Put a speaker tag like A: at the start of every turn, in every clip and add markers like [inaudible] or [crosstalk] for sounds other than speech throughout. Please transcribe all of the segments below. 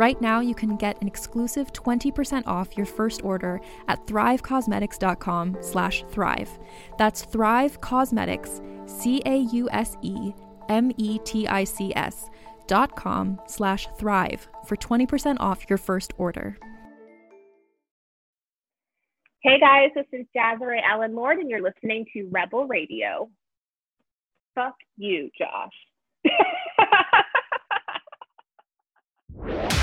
A: Right now, you can get an exclusive 20% off your first order at thrivecausemetics.com slash thrive. That's Thrive Causemetics, C-A-U-S-E-M-E-T-I-C-S dot com slash thrive for 20% off your first order.
B: Hey guys, this is Jazerai Allen Lord, and you're listening to Rebel Radio. Fuck you, Josh.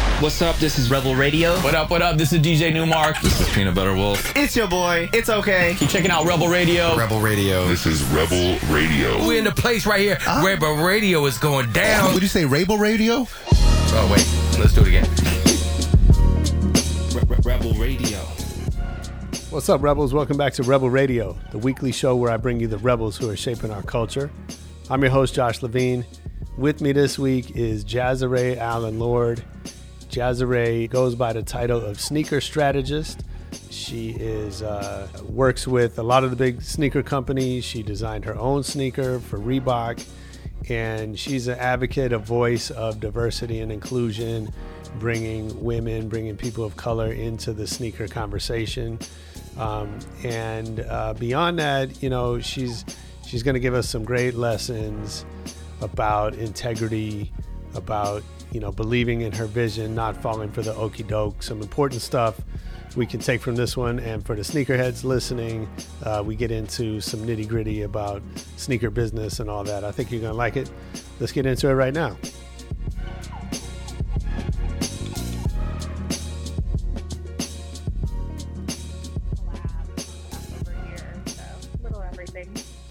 C: [laughs] What's up? This is Rebel Radio.
D: What up? What up? This is DJ Nu-Mark.
E: This is Peanut Butter Wolf.
F: It's your boy. It's okay.
C: Keep checking out Rebel Radio. Rebel
G: Radio. This is Rebel Radio.
H: We're in the place right here. Uh, Rebel Radio is going down.
I: Would you say Rebel Radio?
C: Oh wait, let's do it again.
G: Rebel Radio.
J: What's up, Rebels? Welcome back to Rebel Radio, the weekly show where I bring you the rebels who are shaping our culture. I'm your host, Josh Levine. With me this week is Jazerai Allen Lord. Jazerai goes by the title of sneaker strategist. She is uh, works with a lot of the big sneaker companies. She designed her own sneaker for Reebok, and she's an advocate, a voice of diversity and inclusion, bringing women, bringing people of color into the sneaker conversation. Um, and uh, beyond that, you know, she's she's going to give us some great lessons about integrity, about you know, believing in her vision, not falling for the okey doke. Some important stuff we can take from this one. And for the sneakerheads listening, uh, we get into some nitty gritty about sneaker business and all that. I think you're going to like it. Let's get into it right now.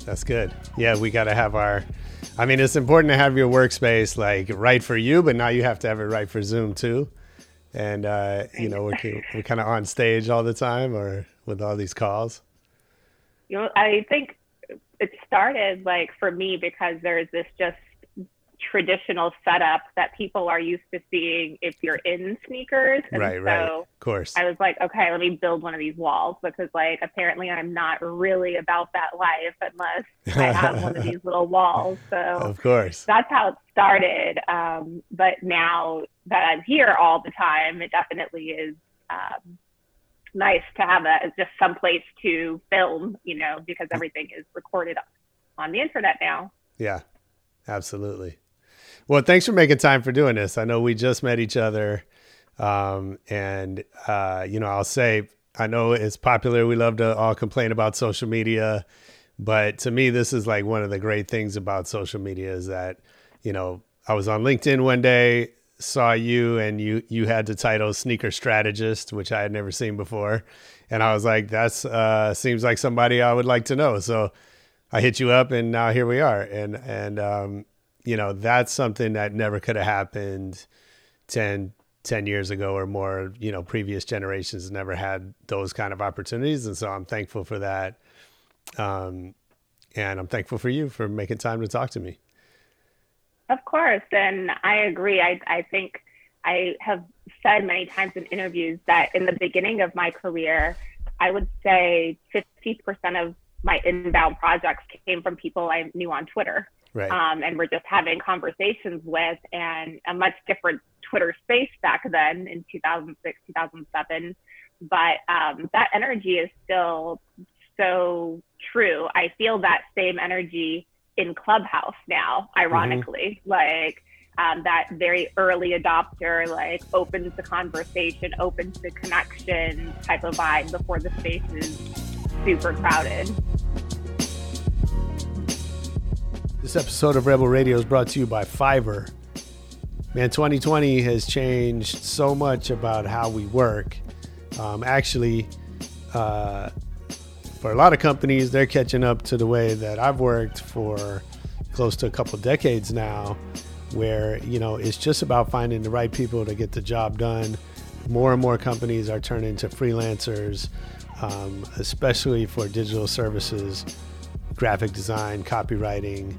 J: That's good. Yeah, we got to have our I mean, it's important to have your workspace like right for you, but now you have to have it right for Zoom too. And uh, you know, we're we're kind of on stage all the time, or with all these calls.
B: You know, I think it started like for me because there's this just traditional setup that people are used to seeing if you're in sneakers.
J: And right, so right. Of course.
B: I was like, okay, let me build one of these walls because, like, apparently I'm not really about that life unless I have one of [laughs] these little walls.
J: So, of course,
B: that's how it started. Um, but now that I'm here all the time, it definitely is. Um, nice to have a just some place to film, you know, because everything is recorded on the internet now.
J: Yeah, absolutely. Well, thanks for making time for doing this. I know we just met each other. Um, and, uh, you know, I'll say, I know it's popular. We love to all complain about social media. But to me, this is like one of the great things about social media is that, you know, I was on LinkedIn one day, saw you, and you you had the title sneaker strategist, which I had never seen before, and I was like, that's uh, seems like somebody I would like to know. So I hit you up, and now here we are. And and um, you know, that's something that never could have happened 10, 10 years ago or more. You know, previous generations never had those kind of opportunities. And so I'm thankful for that. Um, and I'm thankful for you for making time to talk to me.
B: Of course. And I agree. I, I think I have said many times in interviews that in the beginning of my career, I would say 50% of my inbound projects came from people I knew on Twitter right. um, and we're just having conversations with, and a much different Twitter space back then in 2006, 2007. But um, that energy is still so true. I feel that same energy in Clubhouse now, ironically. Mm-hmm. Like um, that very early adopter, like opens the conversation, opens the connection type of vibe before the space is super crowded.
J: This episode of Rebel Radio is brought to you by Fiverr. Man, 2020 has changed so much about how we work. Um, actually, uh, for a lot of companies, they're catching up to the way that I've worked for close to a couple decades now, where you know it's just about finding the right people to get the job done. More and more companies are turning to freelancers, um, especially for digital services graphic design, copywriting,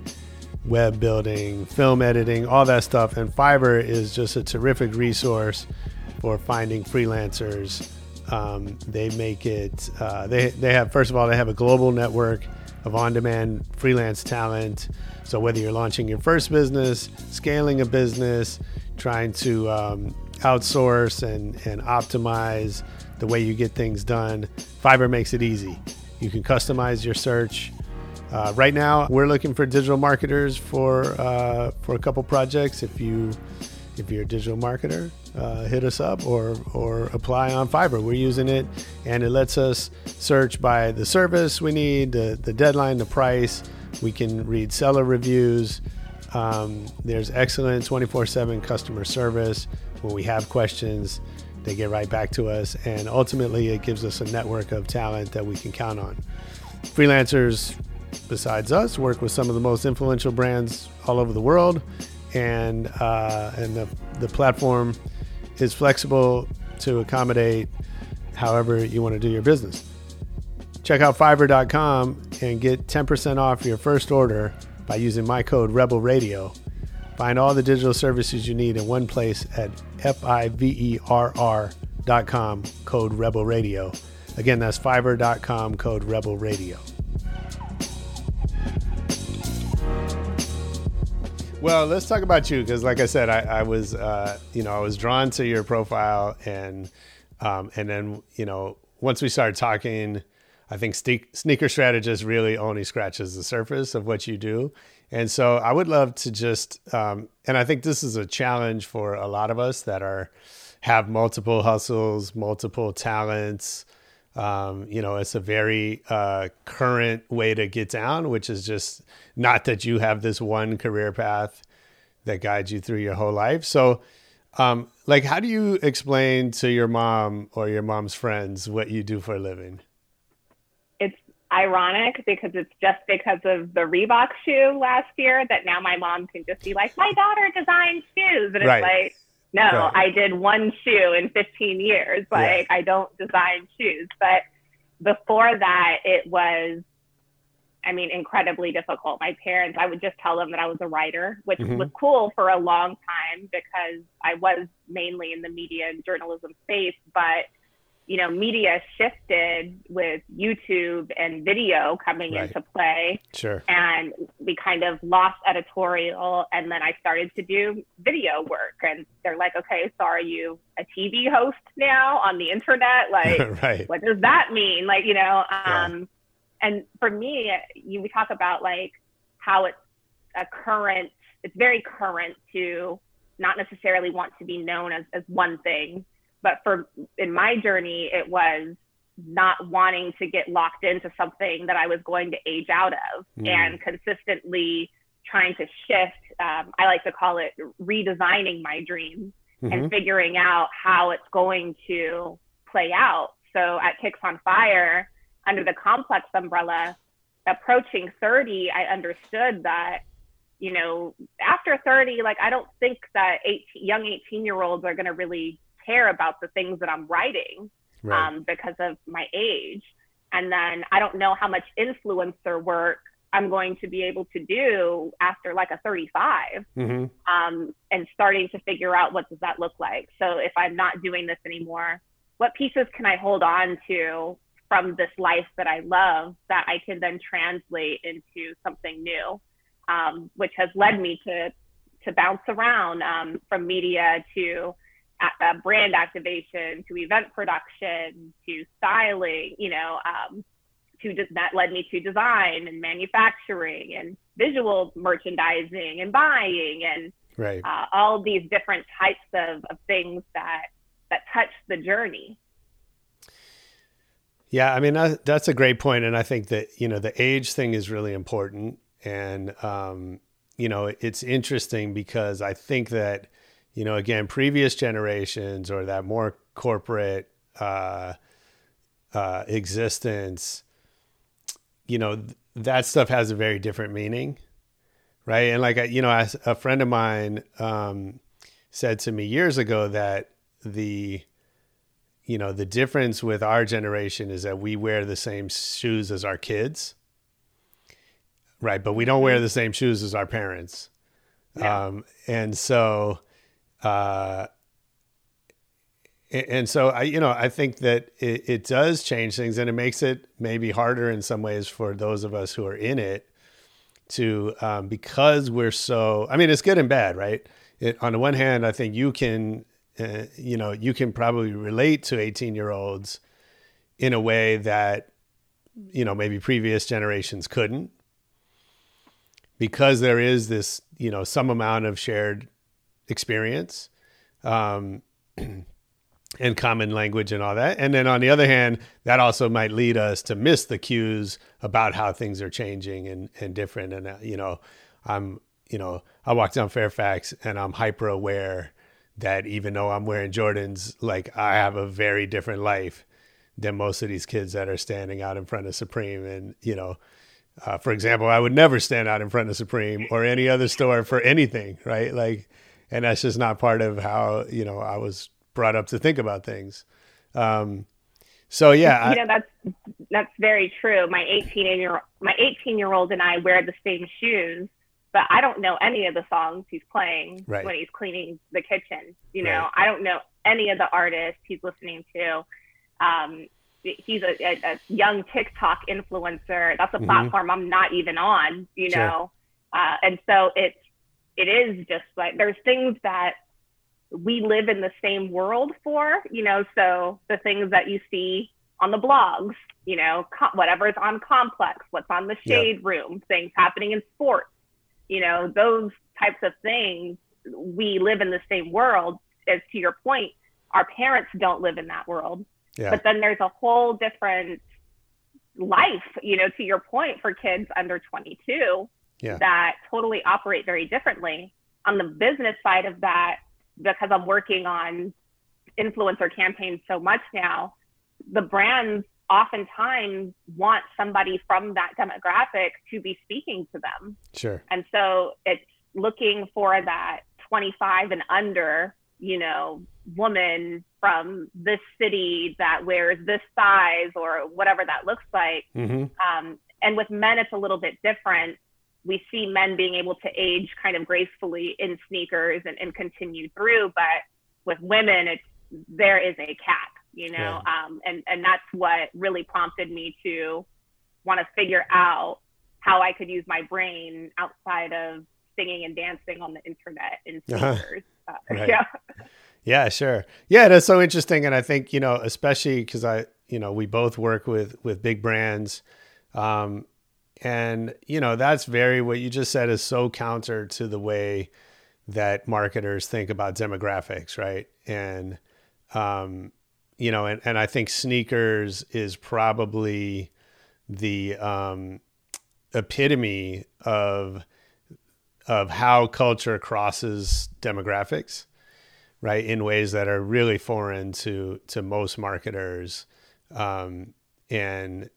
J: web building, film editing, all that stuff. And Fiverr is just a terrific resource for finding freelancers. Um, they make it, uh, they, they have, first of all, they have a global network of on demand freelance talent. So whether you're launching your first business, scaling a business, trying to um, outsource and, and optimize the way you get things done, Fiverr makes it easy. You can customize your search uh, right now, we're looking for digital marketers for uh, for a couple projects. If you if you're a digital marketer, uh, hit us up or or apply on Fiverr. We're using it, and it lets us search by the service we need, the, the deadline, the price. We can read seller reviews. Um, there's excellent 24/7 customer service. When we have questions, they get right back to us, and ultimately, it gives us a network of talent that we can count on. Freelancers besides us, work with some of the most influential brands all over the world. And, uh, and the, the platform is flexible to accommodate however you want to do your business. Check out fiverr.com and get 10% off your first order by using my code Rebel Radio. Find all the digital services you need in one place at fiverr.com, code Rebel Radio. Again, that's fiverr.com, code Rebel Radio. Well, let's talk about you because, like I said, I, I was, uh, you know, I was drawn to your profile, and um, and then you know, once we started talking, I think sneaker strategist really only scratches the surface of what you do, and so I would love to just, um, and I think this is a challenge for a lot of us that are have multiple hustles, multiple talents, um, you know, it's a very uh, current way to get down, which is just not that you have this one career path that guides you through your whole life. So, um, like, how do you explain to your mom or your mom's friends what you do for a living?
B: It's ironic because it's just because of the Reebok shoe last year that now my mom can just be like, my daughter designs shoes. And it's right. like, no, right. I did one shoe in 15 years. Like yeah. I don't design shoes, but before that, it was, I mean, incredibly difficult. My parents, I would just tell them that I was a writer, which mm-hmm. was cool for a long time because I was mainly in the media and journalism space, but you know, media shifted with YouTube and video coming right. into play. Sure. And we kind of lost editorial. And then I started to do video work. And they're like, okay, so are you a TV host now on the internet? [laughs] Like, right. what does that mean? Like, you know, um, yeah. and for me, you, we talk about like how it's a current, it's very current to not necessarily want to be known as, as one thing but for in my journey, it was not wanting to get locked into something that I was going to age out of mm. and consistently trying to shift. Um, I like to call it redesigning my dreams mm-hmm. and figuring out how it's going to play out. So at Kicks on Fire, under the complex umbrella, approaching 30, I understood that, you know, after 30, like I don't think that 18, young 18 year olds are going to really care about the things that I'm writing right. um, because of my age. And then I don't know how much influencer work I'm going to be able to do after like a 35 mm-hmm. um, and starting to figure out what does that look like. So if I'm not doing this anymore, what pieces can I hold on to from this life that I love that I can then translate into something new, um, which has led me to to bounce around um, from media to uh, brand activation to event production to styling, you know, um, to that led me to design and manufacturing and visual merchandising and buying and right. uh, all these different types of, of things that that touch the journey.
J: Yeah, I mean that's a great point, and I think that you know the age thing is really important, and um, you know it's interesting because I think that you know, again, previous generations or that more corporate uh, uh, existence, you know, th- that stuff has a very different meaning, right? And like, you know, a friend of mine um, said to me years ago that the you know the difference with our generation is that we wear the same shoes as our kids right but we don't wear mm-hmm. the same shoes as our parents yeah. um, and so uh, and so I, you know, I think that it, it, does change things, and it makes it maybe harder in some ways for those of us who are in it to, um, because we're so. I mean, it's good and bad, right? It, on the one hand, I think you can, uh, you know, you can probably relate to eighteen-year-olds in a way that, you know, maybe previous generations couldn't, because there is this, you know, some amount of shared experience um, [clears throat] and common language and all that. And then on the other hand, that also might lead us to miss the cues about how things are changing and, and different. And, uh, you know, I'm, you know, I walk down Fairfax and I'm hyper aware that even though I'm wearing Jordans, like I have a very different life than most of these kids that are standing out in front of Supreme. And, you know, uh, for example, I would never stand out in front of Supreme or any other store for anything, right? Like, and that's just not part of how you know I was brought up to think about things. Um, so yeah,
B: you I, know that's that's very true. My eighteen year my eighteen year old and I wear the same shoes, but I don't know any of the songs he's playing right. when he's cleaning the kitchen. You know, right. I don't know any of the artists he's listening to. Um, he's a, a, a, young TikTok influencer. That's a mm-hmm. platform mm-hmm. I'm not even on. You know, uh, and so it's it is just like there's things that we live in the same world for, you know, so the things that you see on the blogs, you know, co- whatever's on complex, what's on the shade room, things happening in sports, you know, those types of things. We live in the same world. As to your point, our parents don't live in that world. Yeah. But then there's a whole different life, you know, to your point for kids under 22 yeah. that totally operate very differently. On the business side of that, because I'm working on influencer campaigns so much now, the brands oftentimes want somebody from that demographic to be speaking to them.
J: Sure.
B: And so it's looking for that 25 and under, you know, woman from this city that wears this size or whatever that looks like. Mm-hmm. Um, and with men, it's a little bit different we see men being able to age kind of gracefully in sneakers and, and continue through but with women it's there is a cap you know yeah. um, and and that's what really prompted me to want to figure out how i could use my brain outside of singing and dancing on the internet in uh-huh. sneakers uh, right.
J: yeah yeah sure yeah that's so interesting and i think you know especially because i you know we both work with with big brands um, and, you know, that's very what you just said is so counter to the way that marketers think about demographics, right? And, um, you know, and, and I think sneakers is probably the um, epitome of of how culture crosses demographics, right? In ways that are really foreign to to most marketers, um, and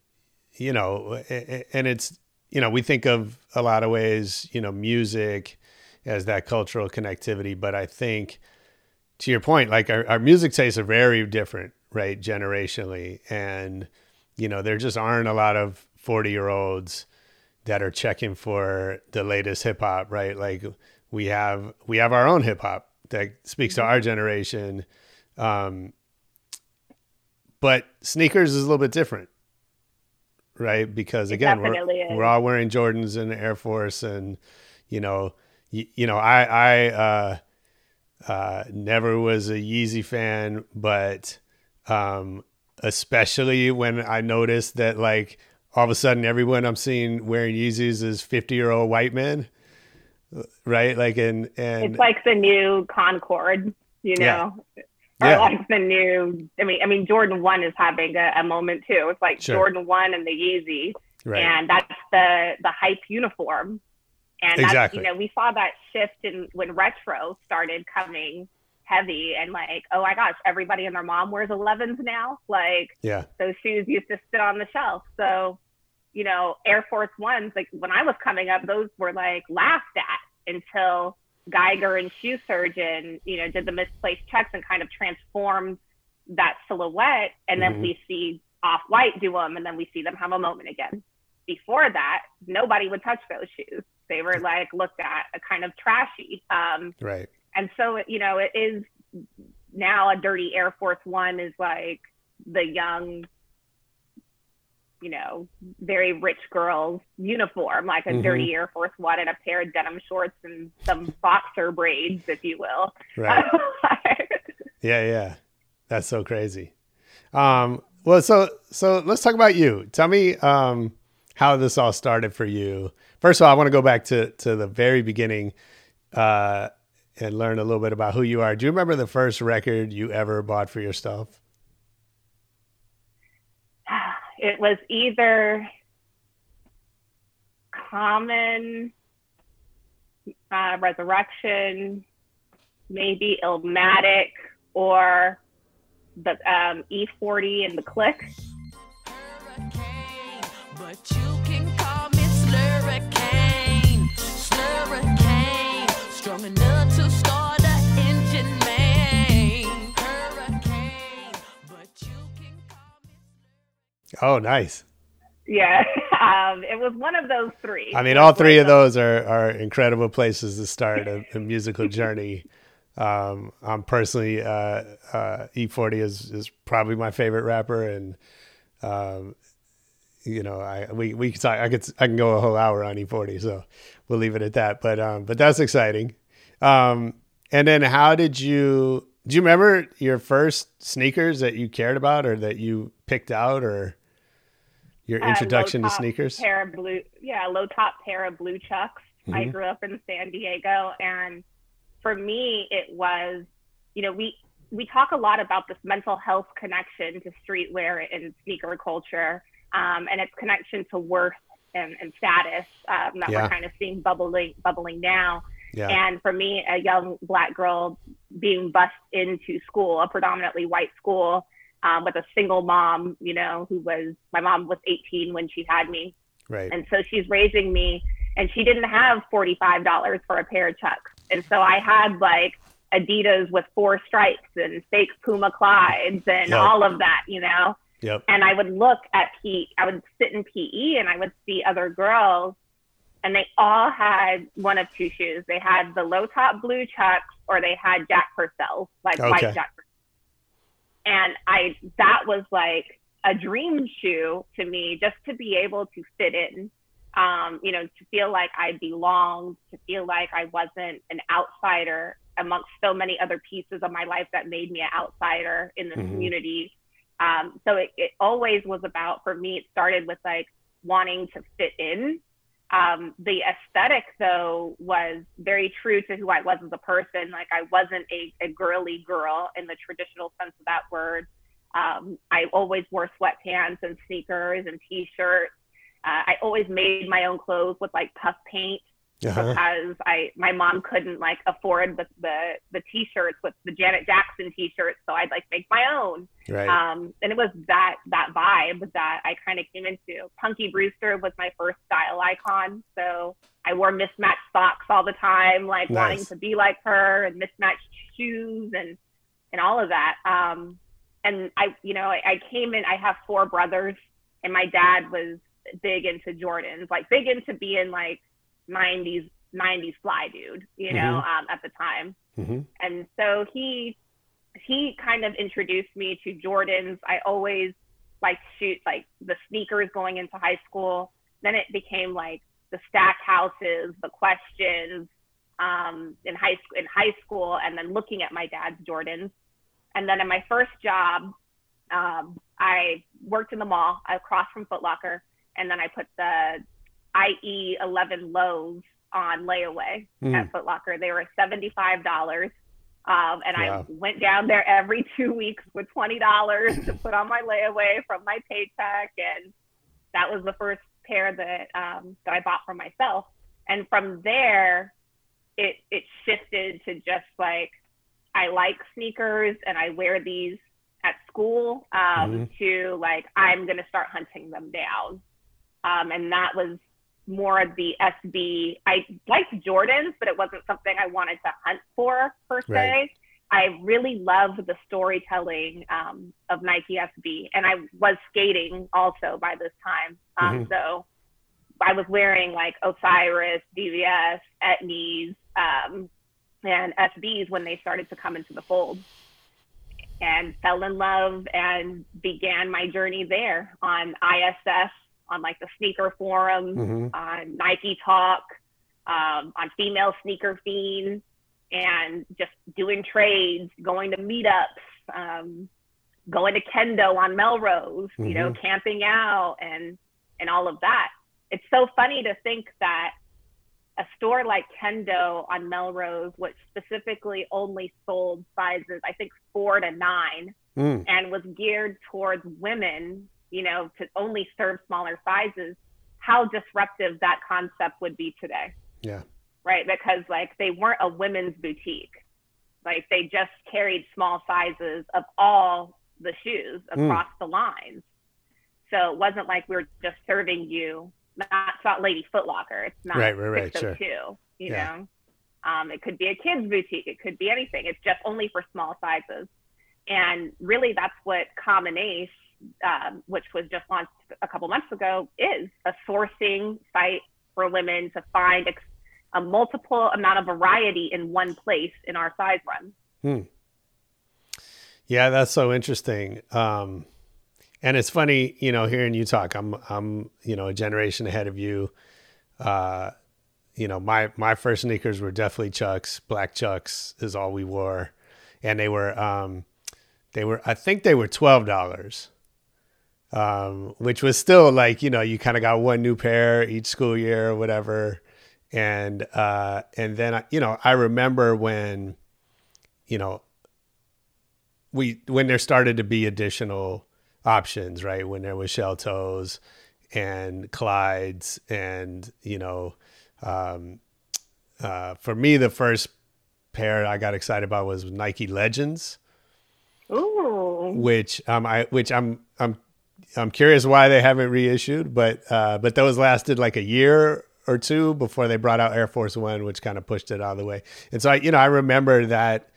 J: you know, and it's, you know, we think of a lot of ways, you know, music as that cultural connectivity. But I think to your point, like our, our music tastes are very different, right? Generationally. And, you know, there just aren't a lot of 40 year olds that are checking for the latest hip hop, right? Like we have, we have our own hip hop that speaks to mm-hmm. our generation. Um, but sneakers is a little bit different right? Because again, we're, we're all wearing Jordans in the Air Force, and you know, you, you know, I I uh, uh, never was a Yeezy fan, but um, especially when I noticed that like all of a sudden everyone I'm seeing wearing Yeezys is 50 year old white men, right? Like, and and
B: it's like the new Concord, you know. Yeah yeah. are like the new. I mean, I mean, Jordan One is having a, a moment too. It's like sure. Jordan One and the Yeezy, right. and that's the the hype uniform. And exactly. that's, you know, we saw that shift in when retro started coming heavy and like, oh my gosh, everybody and their mom wears 11s now. Like, yeah, those shoes used to sit on the shelf. So, you know, Air Force Ones, like when I was coming up, those were like laughed at until Geiger and shoe surgeon, you know, did the misplaced checks and kind of transformed that silhouette. And then mm-hmm. we see off white do them and then we see them have a moment again. Before that, nobody would touch those shoes. They were like looked at a kind of trashy.
J: Um, right.
B: And so, you know, it is now a dirty Air Force One is like the young you know, very rich girl's uniform, like a mm-hmm. dirty Air Force One and a pair of denim shorts and some boxer braids, if you will. Right.
J: [laughs] yeah, yeah. That's so crazy. Um, well, so so let's talk about you. Tell me um, how this all started for you. First of all, I want to go back to to the very beginning uh, and learn a little bit about who you are. Do you remember the first record you ever bought for yourself?
B: it was either common uh, resurrection, maybe Illmatic, or the um, E40 and the click. Slurricane,
J: strong enough. Oh, nice.
B: Yeah, [laughs] um, it was one of those three. I
J: mean, all three of those are, are incredible places to start a, a musical [laughs] journey. Um, I'm personally uh, uh, E40 is is probably my favorite rapper, and um, you know, I we we can talk, I could I can go a whole hour on E40, so we'll leave it at that. But um, but that's exciting. Um, and then how did you do? You remember your first sneakers that you cared about, or that you picked out, or your introduction uh, to sneakers?
B: Pair of blue, yeah, low top pair of blue chucks. Mm-hmm. I grew up in San Diego, and for me, it was, you know, we we talk a lot about this mental health connection to streetwear and sneaker culture, um, and its connection to worth and, and status um, that yeah. we're kind of seeing bubbling bubbling now. Yeah. And for me, a young black girl being bused into school, a predominantly white school, um, with a single mom, you know, who was my mom was 18 when she had me.
J: Right.
B: And so she's raising me, and she didn't have $45 for a pair of chucks. And so I had like Adidas with four stripes and fake Puma Clydes and yep. all of that, you know?
J: Yep.
B: And I would look at Pete, I would sit in PE and I would see other girls, and they all had one of two shoes. They had the low top blue chucks or they had Jack Purcell, like okay. white Jack Purcell. And I, that was like a dream shoe to me just to be able to fit in, um, you know, to feel like I belonged, to feel like I wasn't an outsider amongst so many other pieces of my life that made me an outsider in the mm-hmm. community. Um, so it, it always was about, for me, it started with like wanting to fit in um, the aesthetic, though, was very true to who I was as a person. Like, I wasn't a, a girly girl in the traditional sense of that word. Um, I always wore sweatpants and sneakers and t shirts. Uh, I always made my own clothes with like puff paint uh-huh. because I my mom couldn't like afford the the, the t-shirts with the Janet Jackson t-shirts, so I'd like make my own.
J: Right. Um,
B: and it was that that vibe that I kind of came into. Punky Brewster was my first style icon, so I wore mismatched socks all the time, like nice. wanting to be like her, and mismatched shoes and and all of that. Um, and I, you know, I, I came in. I have four brothers, and my dad was big into Jordans, like big into being like 90s 90s fly dude, you know, mm-hmm. um, at the time. Mm-hmm. And so he he kind of introduced me to Jordans. I always like shoot like the sneakers going into high school. Then it became like the stack houses, the questions um, in high school in high school, and then looking at my dad's Jordans. And then in my first job, um, I worked in the mall across from Foot Locker, and then I put the i.e., 11 loaves on layaway mm. at Foot Locker. They were $75. Um, and I went down there every two weeks with $20 to put on my layaway from my paycheck. And that was the first pair that, um, that I bought for myself. And from there, it, it shifted to just like, I like sneakers and I wear these at school um, mm-hmm. to like, I'm going to start hunting them down. Um, and that was more of the SB. I liked Jordans, but it wasn't something I wanted to hunt for per se. Right. I really love the storytelling um, of Nike SB, and I was skating also by this time. Um, mm-hmm. So I was wearing like Osiris, DVS, Etnies, um, and SBs when they started to come into the fold, and fell in love and began my journey there on ISS on like the sneaker forum, mm-hmm. on Nike Talk, um, on Female Sneaker Fiend, and just doing trades, going to meetups, um, going to kendo on Melrose, mm-hmm. you know, mm-hmm. camping out and and all of that. It's so funny to think that a store like Kendo on Melrose, which specifically only sold sizes, I think four to nine, mm. and was geared towards women, you know, to only serve smaller sizes, how disruptive that concept would be today.
J: Yeah.
B: Right. Because like they weren't a women's boutique. Like they just carried small sizes of all the shoes mm. across mm. the lines. So it wasn't like we were just serving you. That's not Lady Footlocker. It's not right, right, right, oh sure. you yeah. know? Um, it could be a kids boutique. It could be anything. It's just only for small sizes. And really that's what Common Ace um, which was just launched a couple months ago, is a sourcing site for women to find ex- a multiple amount of variety in one place in our size run. Hmm.
J: Yeah, that's so interesting. Um, and it's funny, you know, hearing you talk, I'm, I'm, you know, a generation ahead of you. Uh, you know, my, my first sneakers were definitely Chucks, black Chucks is all we wore. And they were, um, they were, I think they were $12 um, which was still like you know you kind of got one new pair each school year or whatever, and uh, and then you know I remember when, you know, we when there started to be additional options right when there was shell toes and Clydes and you know, um, uh, for me the first pair I got excited about was Nike Legends. Ooh. Which um I which I'm I'm I'm curious why they haven't reissued, but uh, but those lasted like a year or two before they brought out Air Force One, which kind of pushed it out of the way. And so I, you know, I remember that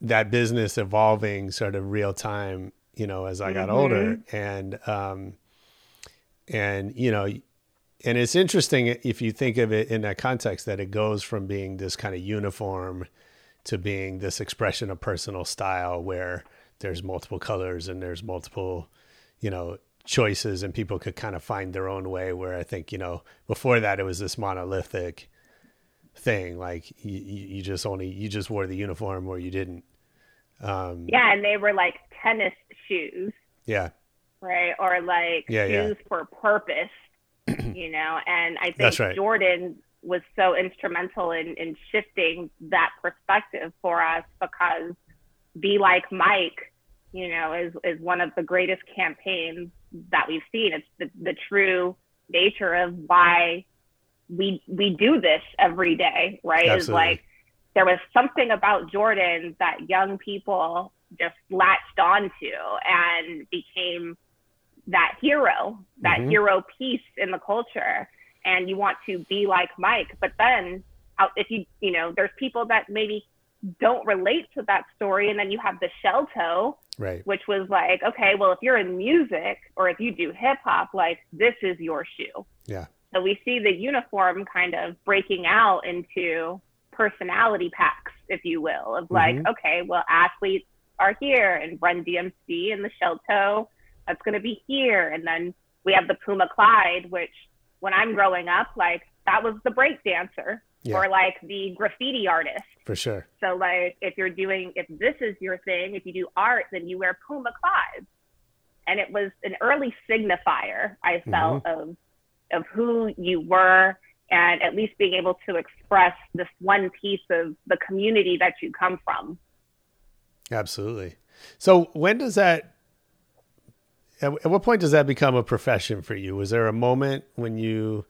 J: that business evolving sort of real time, you know, as I got mm-hmm. older, and um, and you know, and it's interesting if you think of it in that context that it goes from being this kind of uniform to being this expression of personal style where there's multiple colors and there's multiple you know, choices and people could kind of find their own way where i think you know before that it was this monolithic thing like you, you just only you just wore the uniform or you didn't
B: um yeah and they were like tennis shoes
J: yeah
B: right or like yeah, shoes yeah. for purpose [clears throat] you know and i think right. jordan was so instrumental in in shifting that perspective for us because be like mike you know, is, is one of the greatest campaigns that we've seen. It's the, the true nature of why we we do this every day, right? Absolutely. Is like there was something about Jordan that young people just latched onto and became that hero, that mm-hmm. hero piece in the culture. And you want to be like Mike, but then if you you know, there's people that maybe don't relate to that story, and then you have the shell toe Right. Which was like, okay, well, if you're in music or if you do hip hop, like this is your shoe.
J: Yeah.
B: So we see the uniform kind of breaking out into personality packs, if you will, of mm-hmm. like, mm-hmm. okay, well, athletes are here and Run DMC and the Shell Toe, that's going to be here. And then we have the Puma Clyde, which when I'm growing up, like that was the break dancer yeah. or like the graffiti artist.
J: For sure.
B: So like if you're doing if this is your thing, if you do art, then you wear Puma Clydes, And it was an early signifier, I mm-hmm. felt, mm-hmm. of of who you were and at least being able to express this one piece of the community that you come from.
J: Absolutely. So when does that at what point does that become a profession for you? Was there a moment when you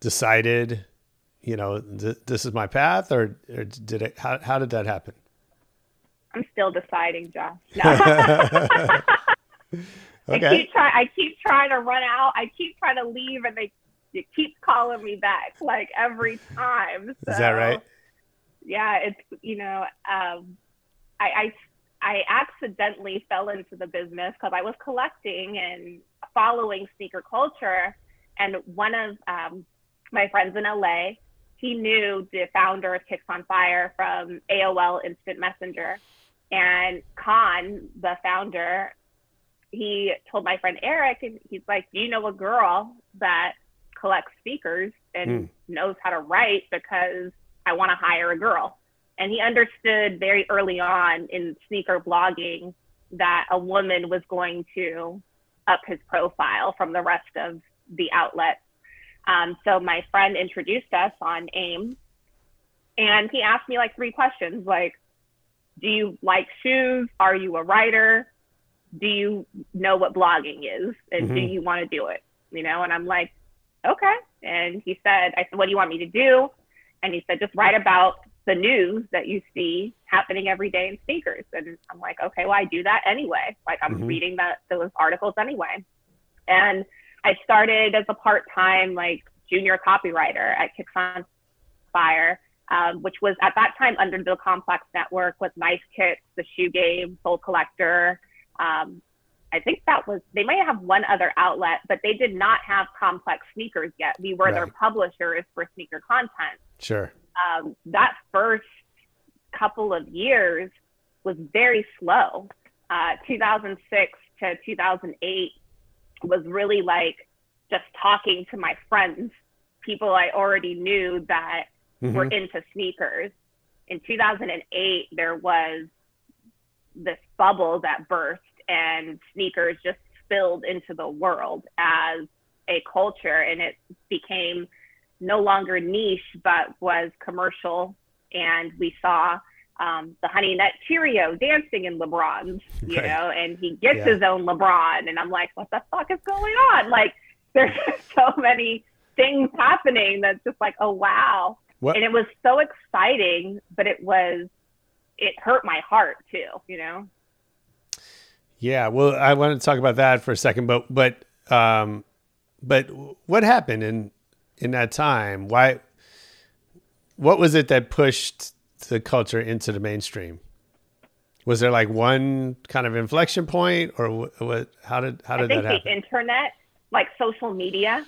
J: decided you know th- this is my path or, or did it how, how did that happen
B: i'm still deciding josh no. [laughs] okay. i keep trying i keep trying to run out i keep trying to leave and they, they keep calling me back like every time
J: so, is that right
B: yeah it's you know um, I, I I accidentally fell into the business because I was collecting and following sneaker culture. And one of um, my friends in LA he knew the founder of Kicks on Fire from AOL Instant Messenger. And Khan, the founder, he told my friend Eric, and he's like, Do you know a girl that collects speakers and mm. knows how to write because I want to hire a girl? And he understood very early on in sneaker blogging that a woman was going to up his profile from the rest of the outlets um, so my friend introduced us on AIM, and he asked me like three questions, like, do you like shoes? Are you a writer? Do you know what blogging is, and mm-hmm. do you want to do it? You know, and I'm like, okay. And he said, I said, what do you want me to do? And he said, just write about the news that you see happening every day in sneakers. And I'm like, okay, well, I do that anyway. Like I'm mm-hmm. reading that those articles anyway. And I started as a part time, like junior copywriter at Kicks on Fire, um, which was at that time under the Complex Network with Nice Kicks, The Shoe Game, Sole Collector. Um, I think that was, they might have one other outlet, but they did not have complex sneakers yet. We were right. their publishers for sneaker content.
J: Sure. Um,
B: that first couple of years was very slow. Uh, 2006 to 2008 was really like just talking to my friends, people I already knew that mm-hmm. were into sneakers. In 2008, there was this bubble that burst, and sneakers just spilled into the world as a culture, and it became no longer niche, but was commercial. And we saw um, the Honey Nut Cheerio dancing in LeBron's, you right. know, and he gets yeah. his own LeBron. And I'm like, what the fuck is going on? Like, [laughs] there's so many things happening that's just like, oh, wow. What? And it was so exciting, but it was, it hurt my heart too, you know?
J: Yeah. Well, I want to talk about that for a second, but, but, um, but what happened in, in that time? Why, what was it that pushed the culture into the mainstream? Was there like one kind of inflection point, or what? How did how did I think that happen?
B: The internet, like social media,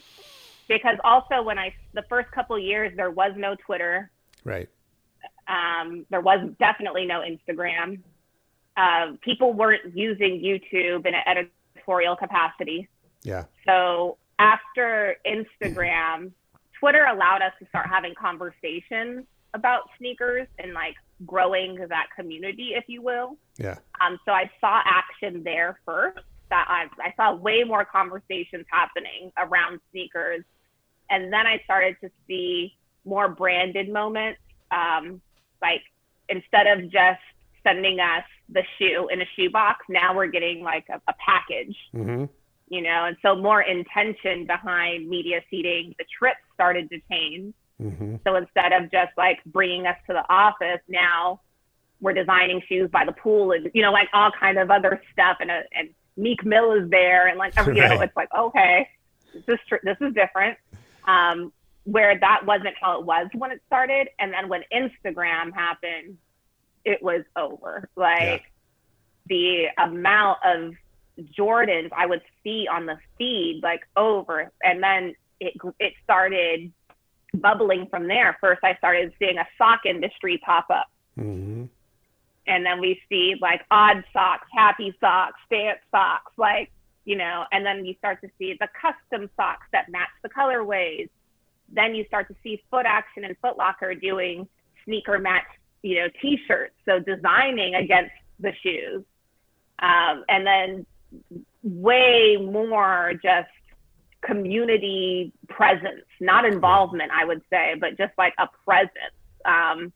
B: because also when I the first couple years there was no Twitter,
J: right? Um,
B: there was definitely no Instagram. Uh, people weren't using YouTube in an editorial capacity.
J: Yeah.
B: So after Instagram, Twitter allowed us to start having conversations about sneakers and like growing that community, if you will.
J: Yeah.
B: Um, so I saw action there first. That I, I saw way more conversations happening around sneakers, and then I started to see more branded moments. Um, like instead of just sending us the shoe in a shoe box, now we're getting like a, a package. Mm-hmm. You know, and so more intention behind media seating. The trip started to change. Mm-hmm. So instead of just like bringing us to the office, now we're designing shoes by the pool and you know like all kind of other stuff and uh, and Meek Mill is there and like you right. know it's like okay this is tr- this is different um, where that wasn't how it was when it started and then when Instagram happened it was over like yeah. the amount of Jordans I would see on the feed like over and then it it started bubbling from there. First, I started seeing a sock industry pop up. Mm-hmm. And then we see like odd socks, happy socks, dance socks, like, you know, and then you start to see the custom socks that match the colorways. Then you start to see Foot Action and Foot Locker doing sneaker match, you know, t shirts. So designing against the shoes. Um, and then way more just community presence, not involvement, I would say, but just like a presence um,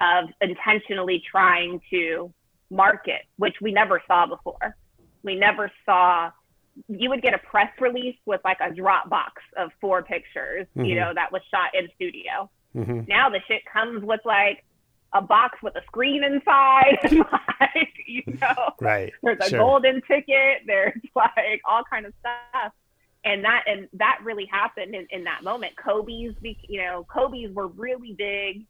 B: of intentionally trying to market, which we never saw before. We never saw, you would get a press release with like a Dropbox of four pictures, mm-hmm. you know, that was shot in studio. Mm-hmm. Now the shit comes with like a box with a screen inside, [laughs] like, you know,
J: right.
B: there's a sure. golden ticket, there's [laughs] like all kind of stuff and that and that really happened in, in that moment. Kobe's, you know, Kobe's were really big.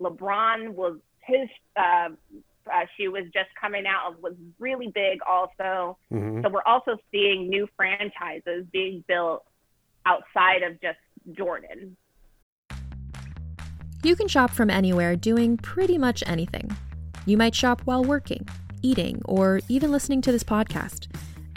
B: LeBron was his um, uh, uh, was just coming out was really big also. Mm-hmm. So we're also seeing new franchises being built outside of just Jordan.
K: You can shop from anywhere doing pretty much anything. You might shop while working, eating, or even listening to this podcast.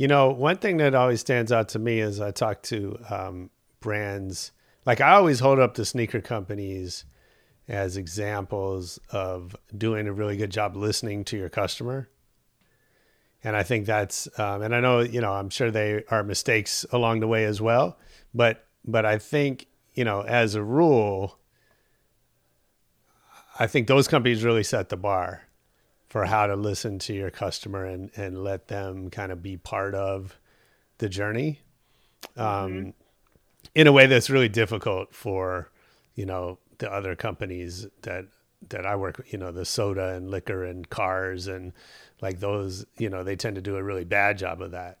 J: You know, one thing that always stands out to me is I talk to um, brands. Like I always hold up the sneaker companies as examples of doing a really good job listening to your customer. And I think that's, um, and I know, you know, I'm sure they are mistakes along the way as well, but, but I think, you know, as a rule, I think those companies really set the bar for how to listen to your customer and, and let them kind of be part of the journey um, mm-hmm. in a way that's really difficult for you know the other companies that that I work you know the soda and liquor and cars and like those you know they tend to do a really bad job of that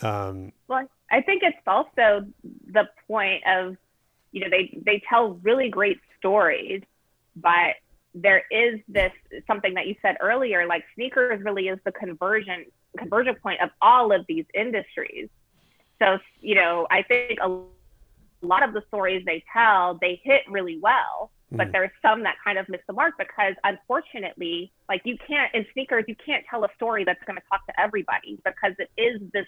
B: um, well I think it's also the point of you know they they tell really great stories but there is this something that you said earlier, like sneakers really is the conversion conversion point of all of these industries. So you know, I think a lot of the stories they tell they hit really well, mm but mm-hmm. there's some that kind of miss the mark because unfortunately, like you can't in sneakers you can't tell a story that's going to talk to everybody because it is this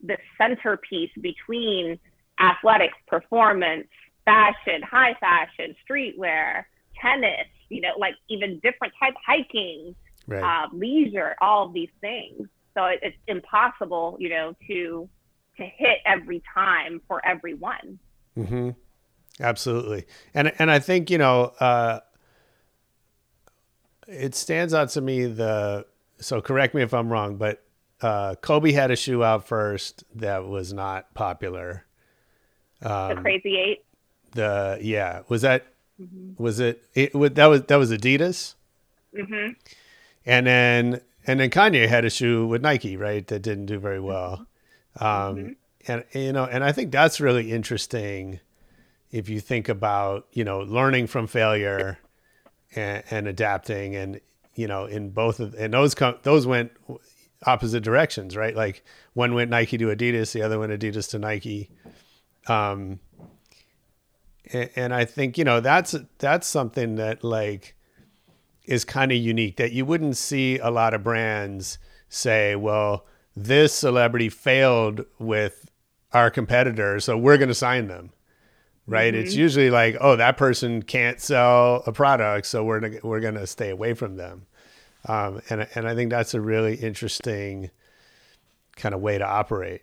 B: this centerpiece between athletics, performance, fashion, high fashion, streetwear, tennis, you know, like even different type hiking, right. uh, leisure, all of these things. So it, it's impossible, you know, to to hit every time for everyone.
J: Mm-hmm. Absolutely, and and I think you know uh, it stands out to me the. So correct me if I'm wrong, but uh, Kobe had a shoe out first that was not popular.
B: Um, the Crazy Eight.
J: The yeah, was that Mm-hmm. Was it, it was, that was that was Adidas?
B: Mm-hmm.
J: And then and then Kanye had a shoe with Nike, right? That didn't do very well. Mm-hmm. Um, mm-hmm. And you know, and I think that's really interesting if you think about you know learning from failure and, and adapting, and you know, in both of and those com- those went opposite directions, right? Like one went Nike to Adidas, the other went Adidas to Nike. Um, and I think you know that's that's something that like is kind of unique that you wouldn't see a lot of brands say, well, this celebrity failed with our competitor, so we're going to sign them. Right? Mm-hmm. It's usually like, oh, that person can't sell a product, so we're we're going to stay away from them. Um, and and I think that's a really interesting kind of way to operate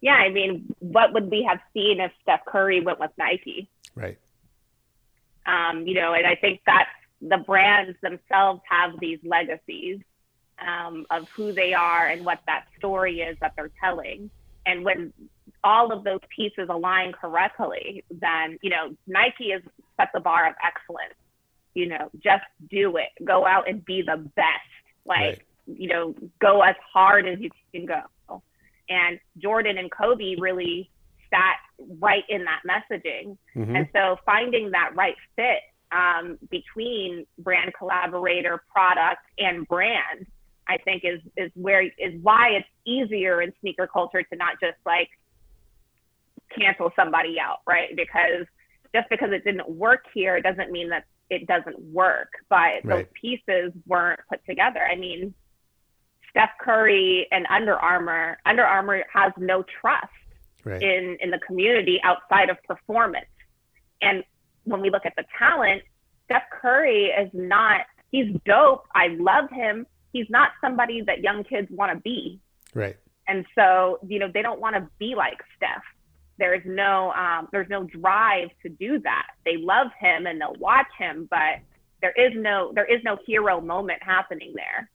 B: yeah, I mean, what would we have seen if Steph Curry went with Nike?
J: Right.
B: Um, you know, and I think that the brands themselves have these legacies um, of who they are and what that story is that they're telling. And when all of those pieces align correctly, then, you know, Nike has set the bar of excellence. You know, just do it. Go out and be the best. Like, right. you know, go as hard as you can go. And Jordan and Kobe really sat right in that messaging. Mm-hmm. And so finding that right fit um, between brand collaborator, product, and brand, I think is is where is why it's easier in sneaker culture to not just like cancel somebody out, right? Because just because it didn't work here doesn't mean that it doesn't work. But right. those pieces weren't put together. I mean, Steph Curry and Under Armour, Under Armour has no trust right. in in the community outside of performance. And when we look at the talent, Steph Curry is not he's dope. I love him. He's not somebody that young kids want to be.
J: Right.
B: And so, you know, they don't want to be like Steph. There's no um, there's no drive to do that. They love him and they'll watch him, but there is no there is no hero moment happening there.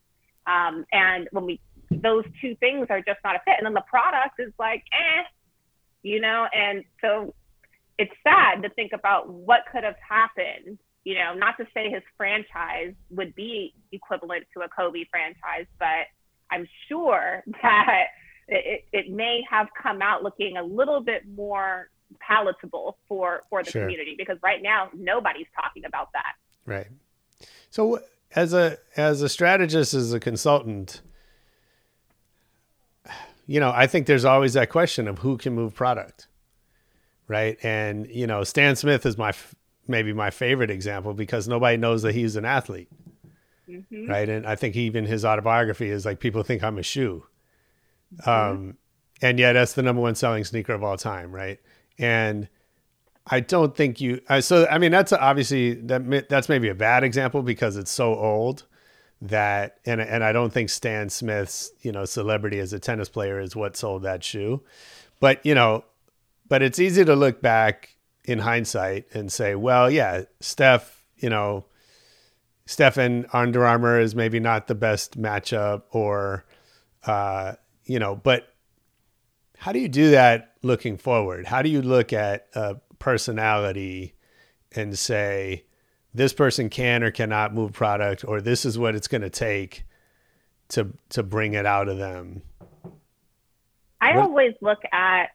B: Um, and when we, those two things are just not a fit. And then the product is like, eh, you know, and so it's sad to think about what could have happened, you know, not to say his franchise would be equivalent to a Kobe franchise, but I'm sure [laughs] that it, it may have come out looking a little bit more palatable for for the sure. community because right now nobody's talking about that.
J: Right. So as a as a strategist as a consultant you know i think there's always that question of who can move product right and you know stan smith is my maybe my favorite example because nobody knows that he's an athlete mm-hmm. right and i think even his autobiography is like people think i'm a shoe mm-hmm. um, and yeah that's the number one selling sneaker of all time right and I don't think you. Uh, so I mean, that's a, obviously that that's maybe a bad example because it's so old that, and and I don't think Stan Smith's you know celebrity as a tennis player is what sold that shoe, but you know, but it's easy to look back in hindsight and say, well, yeah, Steph, you know, Steph and Under Armour is maybe not the best matchup, or uh, you know, but how do you do that looking forward? How do you look at personality and say this person can or cannot move product or this is what it's going to take to to bring it out of them
B: i what? always look at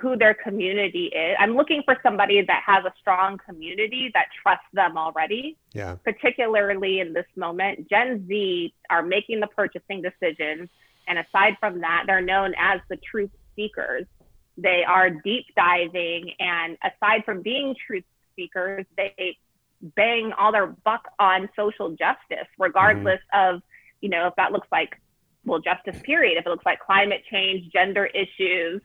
B: who their community is i'm looking for somebody that has a strong community that trusts them already
J: yeah
B: particularly in this moment gen z are making the purchasing decisions and aside from that they're known as the truth seekers they are deep diving, and aside from being truth speakers, they bang all their buck on social justice, regardless mm-hmm. of you know if that looks like well justice period, if it looks like climate change, gender issues,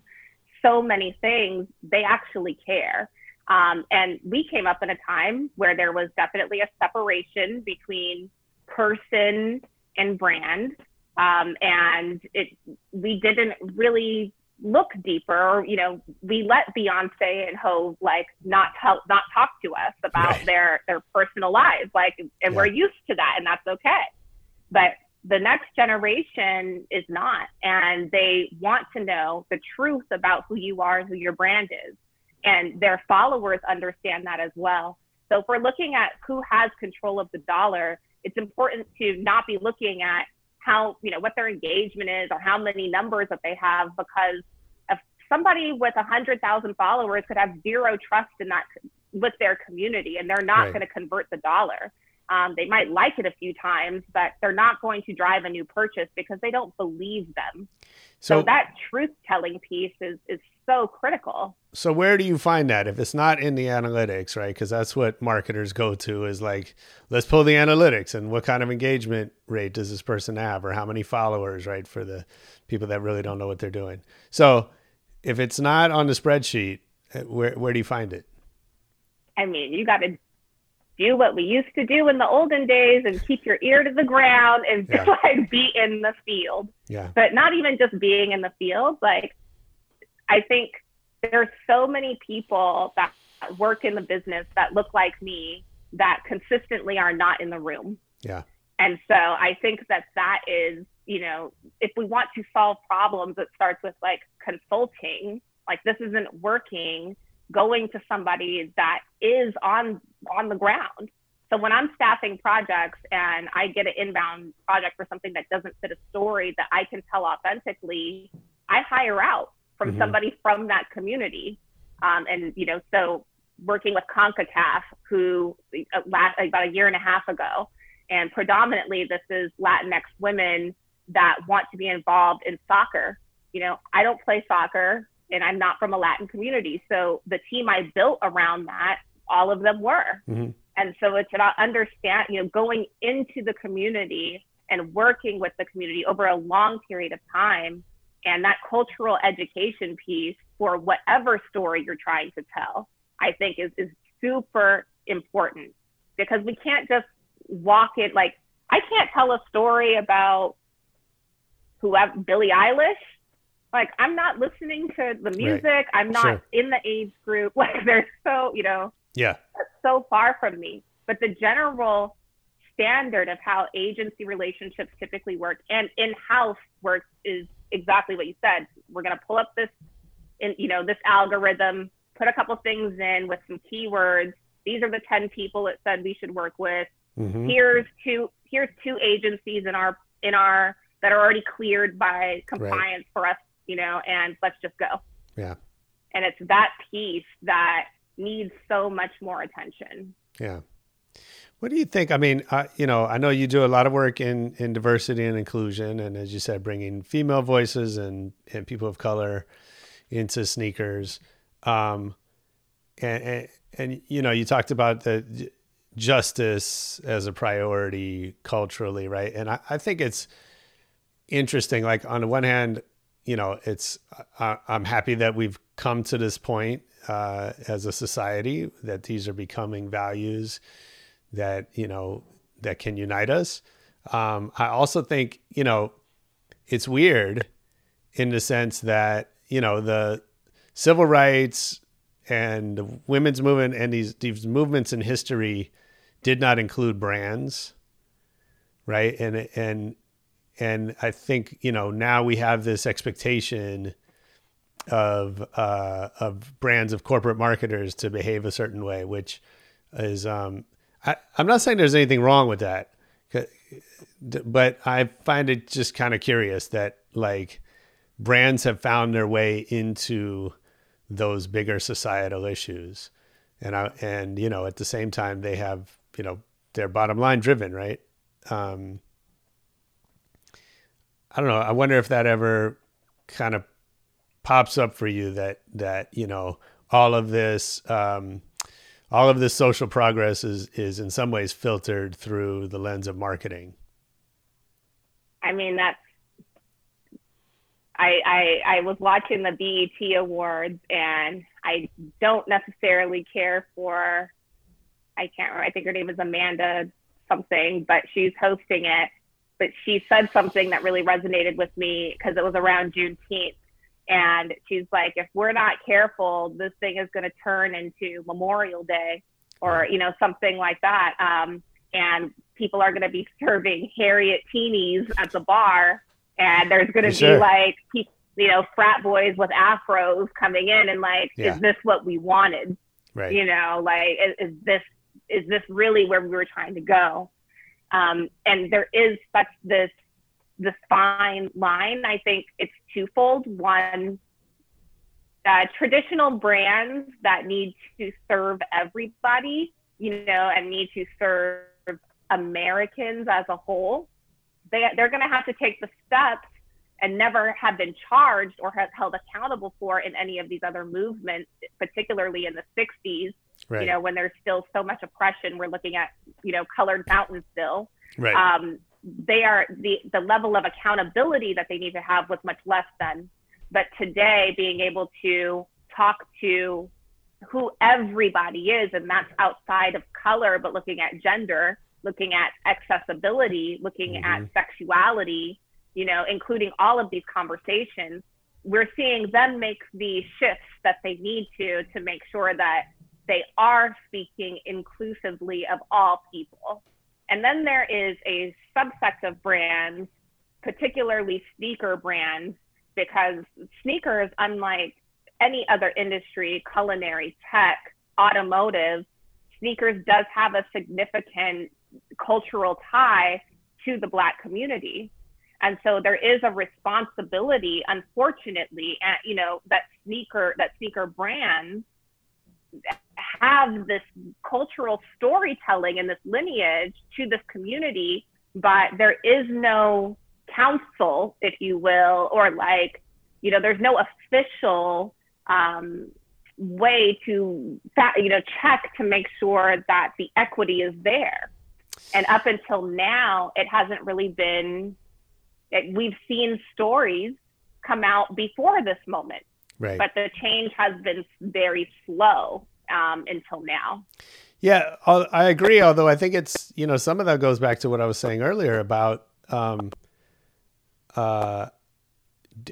B: so many things. They actually care. Um, and we came up in a time where there was definitely a separation between person and brand. Um, and it, we didn't really look deeper you know we let beyonce and hove like not tell not talk to us about right. their their personal lives like and yeah. we're used to that and that's okay but the next generation is not and they want to know the truth about who you are and who your brand is and their followers understand that as well so if we're looking at who has control of the dollar it's important to not be looking at how, you know, what their engagement is or how many numbers that they have because if somebody with a 100,000 followers could have zero trust in that with their community and they're not right. going to convert the dollar. Um, they might like it a few times, but they're not going to drive a new purchase because they don't believe them. So, so that truth telling piece is, is so critical.
J: So where do you find that if it's not in the analytics, right? Because that's what marketers go to is like, let's pull the analytics and what kind of engagement rate does this person have, or how many followers, right? For the people that really don't know what they're doing. So if it's not on the spreadsheet, uh, where where do you find it?
B: I mean, you got to do what we used to do in the olden days and keep your ear to the ground and yeah. just [laughs] like be in the field.
J: Yeah.
B: But not even just being in the field, like I think there's so many people that work in the business that look like me that consistently are not in the room.
J: Yeah.
B: And so I think that that is, you know, if we want to solve problems, it starts with like consulting, like this isn't working, going to somebody that is on on the ground. So when I'm staffing projects and I get an inbound project for something that doesn't fit a story that I can tell authentically, I hire out from mm-hmm. somebody from that community. Um, and, you know, so working with CONCACAF, who uh, last, about a year and a half ago, and predominantly this is Latinx women that want to be involved in soccer. You know, I don't play soccer and I'm not from a Latin community. So the team I built around that, all of them were.
J: Mm-hmm.
B: And so it's about understand, you know, going into the community and working with the community over a long period of time and that cultural education piece for whatever story you're trying to tell, I think is, is super important because we can't just walk it like I can't tell a story about whoever Billie Eilish. Like I'm not listening to the music. Right. I'm not sure. in the age group. [laughs] Like they're so, you know,
J: yeah,
B: so far from me. But the general standard of how agency relationships typically work and in-house works is exactly what you said. We're going to pull up this, in, you know, this algorithm, put a couple things in with some keywords. These are the 10 people it said we should work with. Mm-hmm. Here's two, here's two agencies in our, in our, that are already cleared by compliance right. for us, you know, and let's just go.
J: Yeah.
B: And it's that piece that needs so much more attention.
J: Yeah. What do you think? I mean, I, uh, you know, I know you do a lot of work in, in diversity and inclusion, and as you said, bringing female voices and, and people of color into sneakers. Um, and, and, and, you know, you talked about the justice as a priority culturally, right? And I, I think it's interesting. Like, on the one hand, you know, it's, I, I'm happy that we've come to this point uh, as a society that these are becoming values that you know that can unite us. Um, I also think you know it's weird in the sense that you know the civil rights and the women's movement and these these movements in history did not include brands, right? And and and I think you know now we have this expectation of uh, of brands of corporate marketers to behave a certain way, which is um, I, am not saying there's anything wrong with that, but I find it just kind of curious that like brands have found their way into those bigger societal issues, and I and you know at the same time they have you know they're bottom line driven, right? Um, I don't know. I wonder if that ever kind of pops up for you that that you know all of this. Um, all of this social progress is is in some ways filtered through the lens of marketing.
B: I mean that's I, I, I was watching the BET Awards and I don't necessarily care for I can't remember I think her name is Amanda something, but she's hosting it. But she said something that really resonated with me because it was around Juneteenth and she's like, if we're not careful, this thing is going to turn into Memorial Day or, you know, something like that. Um, and people are going to be serving Harriet Teenies at the bar. And there's going to be sure. like, you know, frat boys with afros coming in and like, yeah. is this what we wanted? Right. You know, like, is, is this, is this really where we were trying to go? Um, and there is such this this fine line. I think it's twofold. One, the uh, traditional brands that need to serve everybody, you know, and need to serve Americans as a whole, they, they're going to have to take the steps and never have been charged or have held accountable for in any of these other movements, particularly in the 60s, right. you know, when there's still so much oppression. We're looking at, you know, colored mountains still. Right. Um, they are the, the level of accountability that they need to have was much less then. But today, being able to talk to who everybody is, and that's outside of color, but looking at gender, looking at accessibility, looking mm-hmm. at sexuality, you know, including all of these conversations, we're seeing them make the shifts that they need to to make sure that they are speaking inclusively of all people. And then there is a subset of brands, particularly sneaker brands, because sneakers, unlike any other industry, culinary, tech, automotive, sneakers does have a significant cultural tie to the Black community. And so there is a responsibility, unfortunately, at, you know, that sneaker that sneaker brands have this cultural storytelling and this lineage to this community, but there is no council, if you will, or like, you know, there's no official um, way to, you know, check to make sure that the equity is there. And up until now, it hasn't really been, it, we've seen stories come out before this moment Right. But the change has been very slow um, until now.
J: Yeah, I agree. Although I think it's you know some of that goes back to what I was saying earlier about um, uh,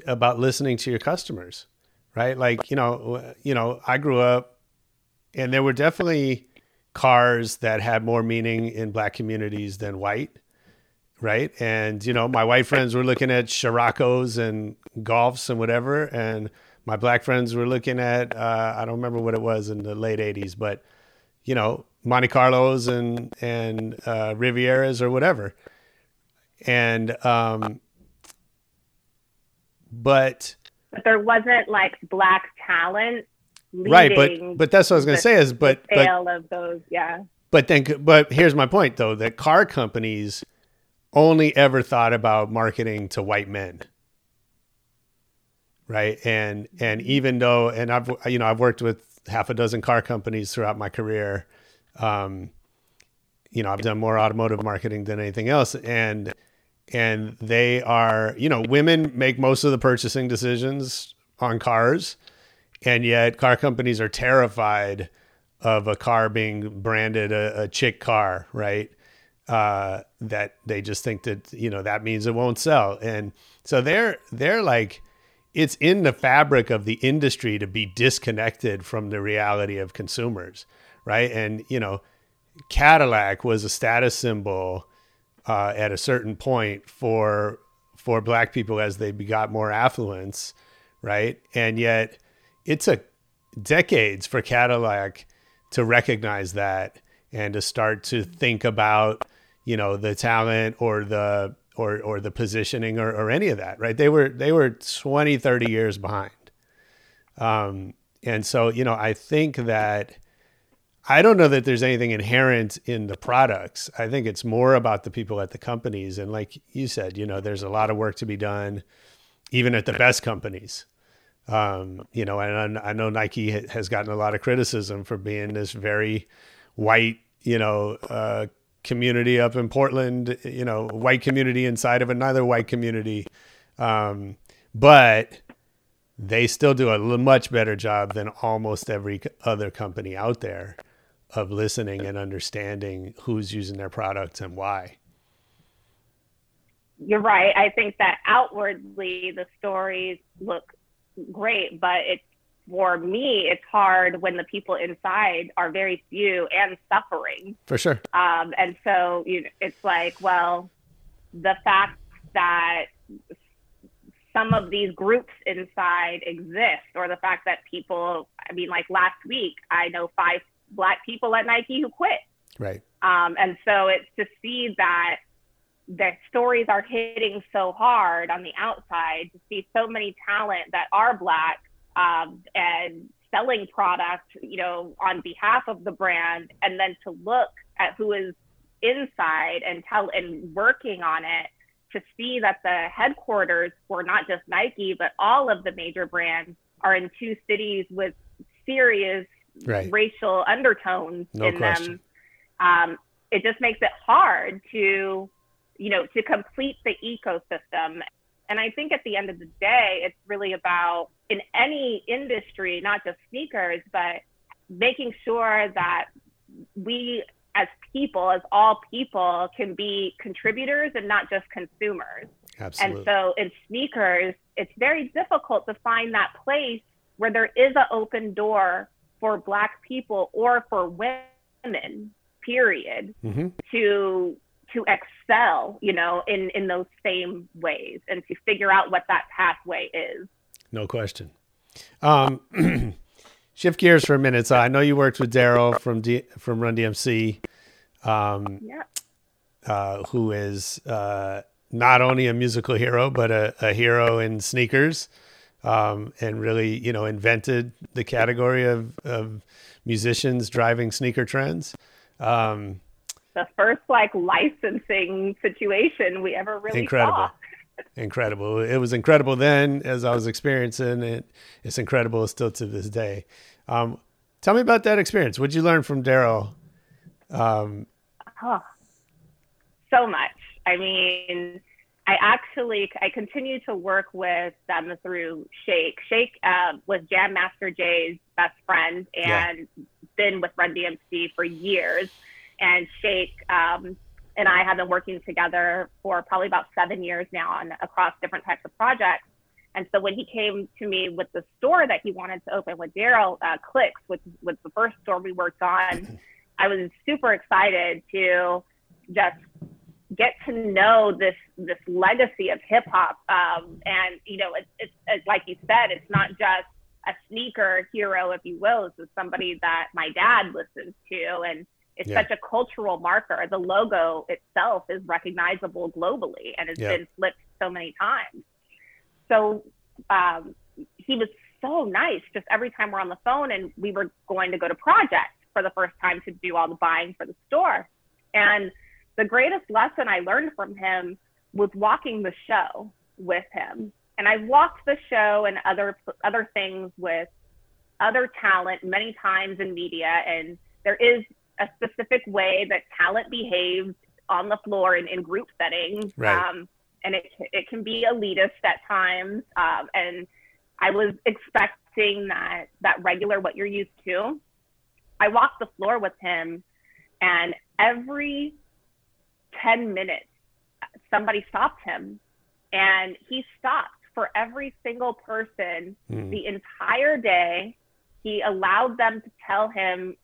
J: about listening to your customers, right? Like you know you know I grew up, and there were definitely cars that had more meaning in black communities than white, right? And you know my white friends were looking at Sciroccos and Golfs and whatever, and my black friends were looking at uh, I don't remember what it was in the late '80s, but you know Monte Carlos and and uh, Rivieras or whatever, and um, but
B: but there wasn't like black talent.
J: right, but but that's what I was gonna say is but
B: sale but, of those, yeah.
J: But then, but here's my point though: that car companies only ever thought about marketing to white men right? And mm-hmm. and even though, and I've you know I've worked with half a dozen car companies throughout my career. Um, you know, I've done more automotive marketing than anything else, and and they are you know women make most of the purchasing decisions on cars, and yet car companies are terrified of a car being branded a, a chick car, right? Uh, that they just think that you know that means it won't sell, and so they're they're like it's in the fabric of the industry to be disconnected from the reality of consumers, right? And you know, Cadillac was a status symbol uh, at a certain point for for black people as they got more affluence, right? And yet, it took decades for Cadillac to recognize that and to start to think about you know the talent or the or or the positioning or, or any of that right they were they were 20 30 years behind um, and so you know i think that i don't know that there's anything inherent in the products i think it's more about the people at the companies and like you said you know there's a lot of work to be done even at the best companies um, you know and i know nike has gotten a lot of criticism for being this very white you know uh, community up in Portland, you know, white community inside of another white community. Um, but they still do a much better job than almost every other company out there of listening and understanding who's using their products and why.
B: You're right. I think that outwardly the stories look great, but it's for me, it's hard when the people inside are very few and suffering.
J: For sure.
B: Um, and so you know, it's like, well, the fact that some of these groups inside exist, or the fact that people, I mean, like last week, I know five black people at Nike who quit.
J: Right.
B: Um, and so it's to see that the stories are hitting so hard on the outside, to see so many talent that are black um, and selling product, you know, on behalf of the brand, and then to look at who is inside and tell and working on it to see that the headquarters for not just Nike but all of the major brands are in two cities with serious right. racial undertones no in question. them. Um, it just makes it hard to, you know, to complete the ecosystem and I think at the end of the day, it's really about in any industry, not just sneakers, but making sure that we as people, as all people, can be contributors and not just consumers. Absolutely. And so in sneakers, it's very difficult to find that place where there is an open door for Black people or for women, period, mm-hmm. to to excel, you know, in in those same ways and to figure out what that pathway is.
J: No question. Um, [clears throat] shift gears for a minute. So I know you worked with Daryl from D, from Run DMC, um, yeah. uh, who is uh, not only a musical hero but a, a hero in sneakers, um, and really you know invented the category of, of musicians driving sneaker trends. Um,
B: the first like licensing situation we ever really incredible.
J: saw. [laughs] incredible. It was incredible then as I was experiencing it. It's incredible still to this day. Um, tell me about that experience. What'd you learn from Darryl? Um,
B: oh, so much. I mean, I actually I continue to work with them through Shake. Shake uh, was Jam Master Jay's best friend and yeah. been with Run DMC for years and Shake um, and I have been working together for probably about seven years now and across different types of projects. And so when he came to me with the store that he wanted to open with Darryl, uh, Clicks, which was the first store we worked on, I was super excited to just get to know this this legacy of hip hop. Um, and you know, it's, it's, it's like you said, it's not just a sneaker hero, if you will. This is somebody that my dad listens to and it's yeah. such a cultural marker. The logo itself is recognizable globally and has yeah. been flipped so many times. So um, he was so nice just every time we're on the phone and we were going to go to project for the first time to do all the buying for the store. And the greatest lesson I learned from him was walking the show with him. And I've walked the show and other other things with other talent many times in media and there is a specific way that talent behaves on the floor and in group settings. Right. Um, and it, it can be elitist at times. Um, and I was expecting that, that regular, what you're used to. I walked the floor with him, and every 10 minutes, somebody stopped him. And he stopped for every single person mm. the entire day. He allowed them to tell him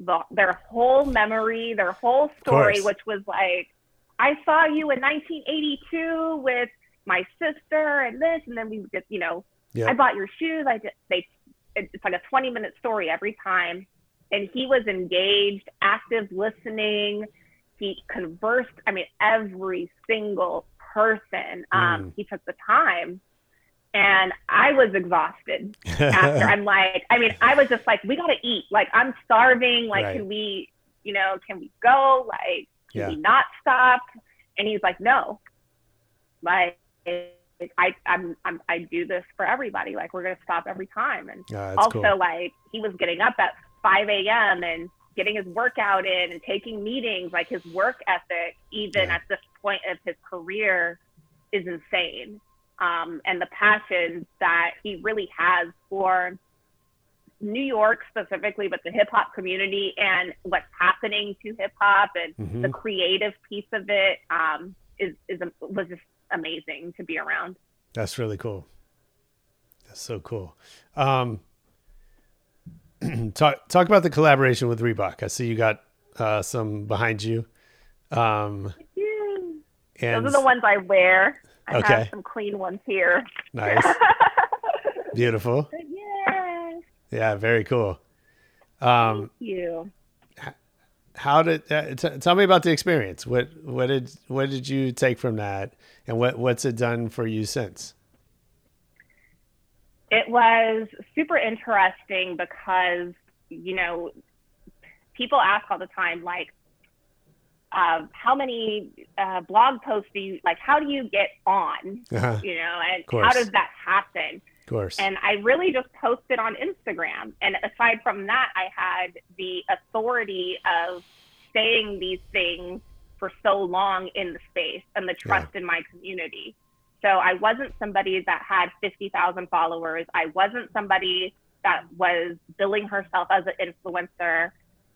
B: the, their whole memory, their whole story, which was like, I saw you in 1982 with my sister and this, and then we just, you know, yeah. I bought your shoes. I just, they, it's like a 20 minute story every time. And he was engaged, active listening. He conversed, I mean, every single person. Um, mm. He took the time and I was exhausted after. I'm like, I mean, I was just like, we gotta eat. Like, I'm starving. Like, right. can we, you know, can we go? Like, can yeah. we not stop? And he's like, no. Like, I, I'm, I'm, I do this for everybody. Like, we're gonna stop every time. And also, cool. like, he was getting up at 5 a.m. and getting his workout in and taking meetings. Like, his work ethic, even yeah. at this point of his career, is insane um, and the passion that he really has for New York specifically, but the hip hop community and what's happening to hip hop and mm-hmm. the creative piece of it um, is, is was just amazing to be around.
J: That's really cool. That's so cool. Um, [clears throat] talk talk about the collaboration with Reebok. I see you got uh, some behind you. Um,
B: yeah. Those are the ones I wear. I okay. have some clean ones here. Nice.
J: [laughs] Beautiful. Yes. Yeah, very cool. Um, Thank you. How did uh, t- tell me about the experience? What what did what did you take from that, and what what's it done for you since?
B: It was super interesting because you know people ask all the time like uh, how many uh, blog posts do you like? How do you get on? Uh-huh. You know, and how does that happen? Of course. And I really just posted on Instagram. And aside from that, I had the authority of saying these things for so long in the space and the trust yeah. in my community. So I wasn't somebody that had 50,000 followers. I wasn't somebody that was billing herself as an influencer.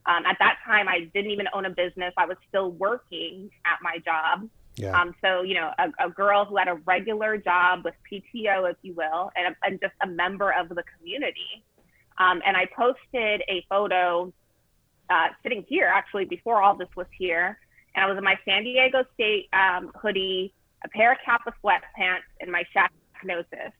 B: Um, at that time, I didn't even own a business. I was still working at my job. Yeah. Um, so, you know, a, a, girl who had a regular job with PTO, if you will, and, and just a member of the community. Um, and I posted a photo uh, sitting here, actually, before all this was here. And I was in my San Diego State um, hoodie, a pair of Kappa sweatpants, and my Shaqnosis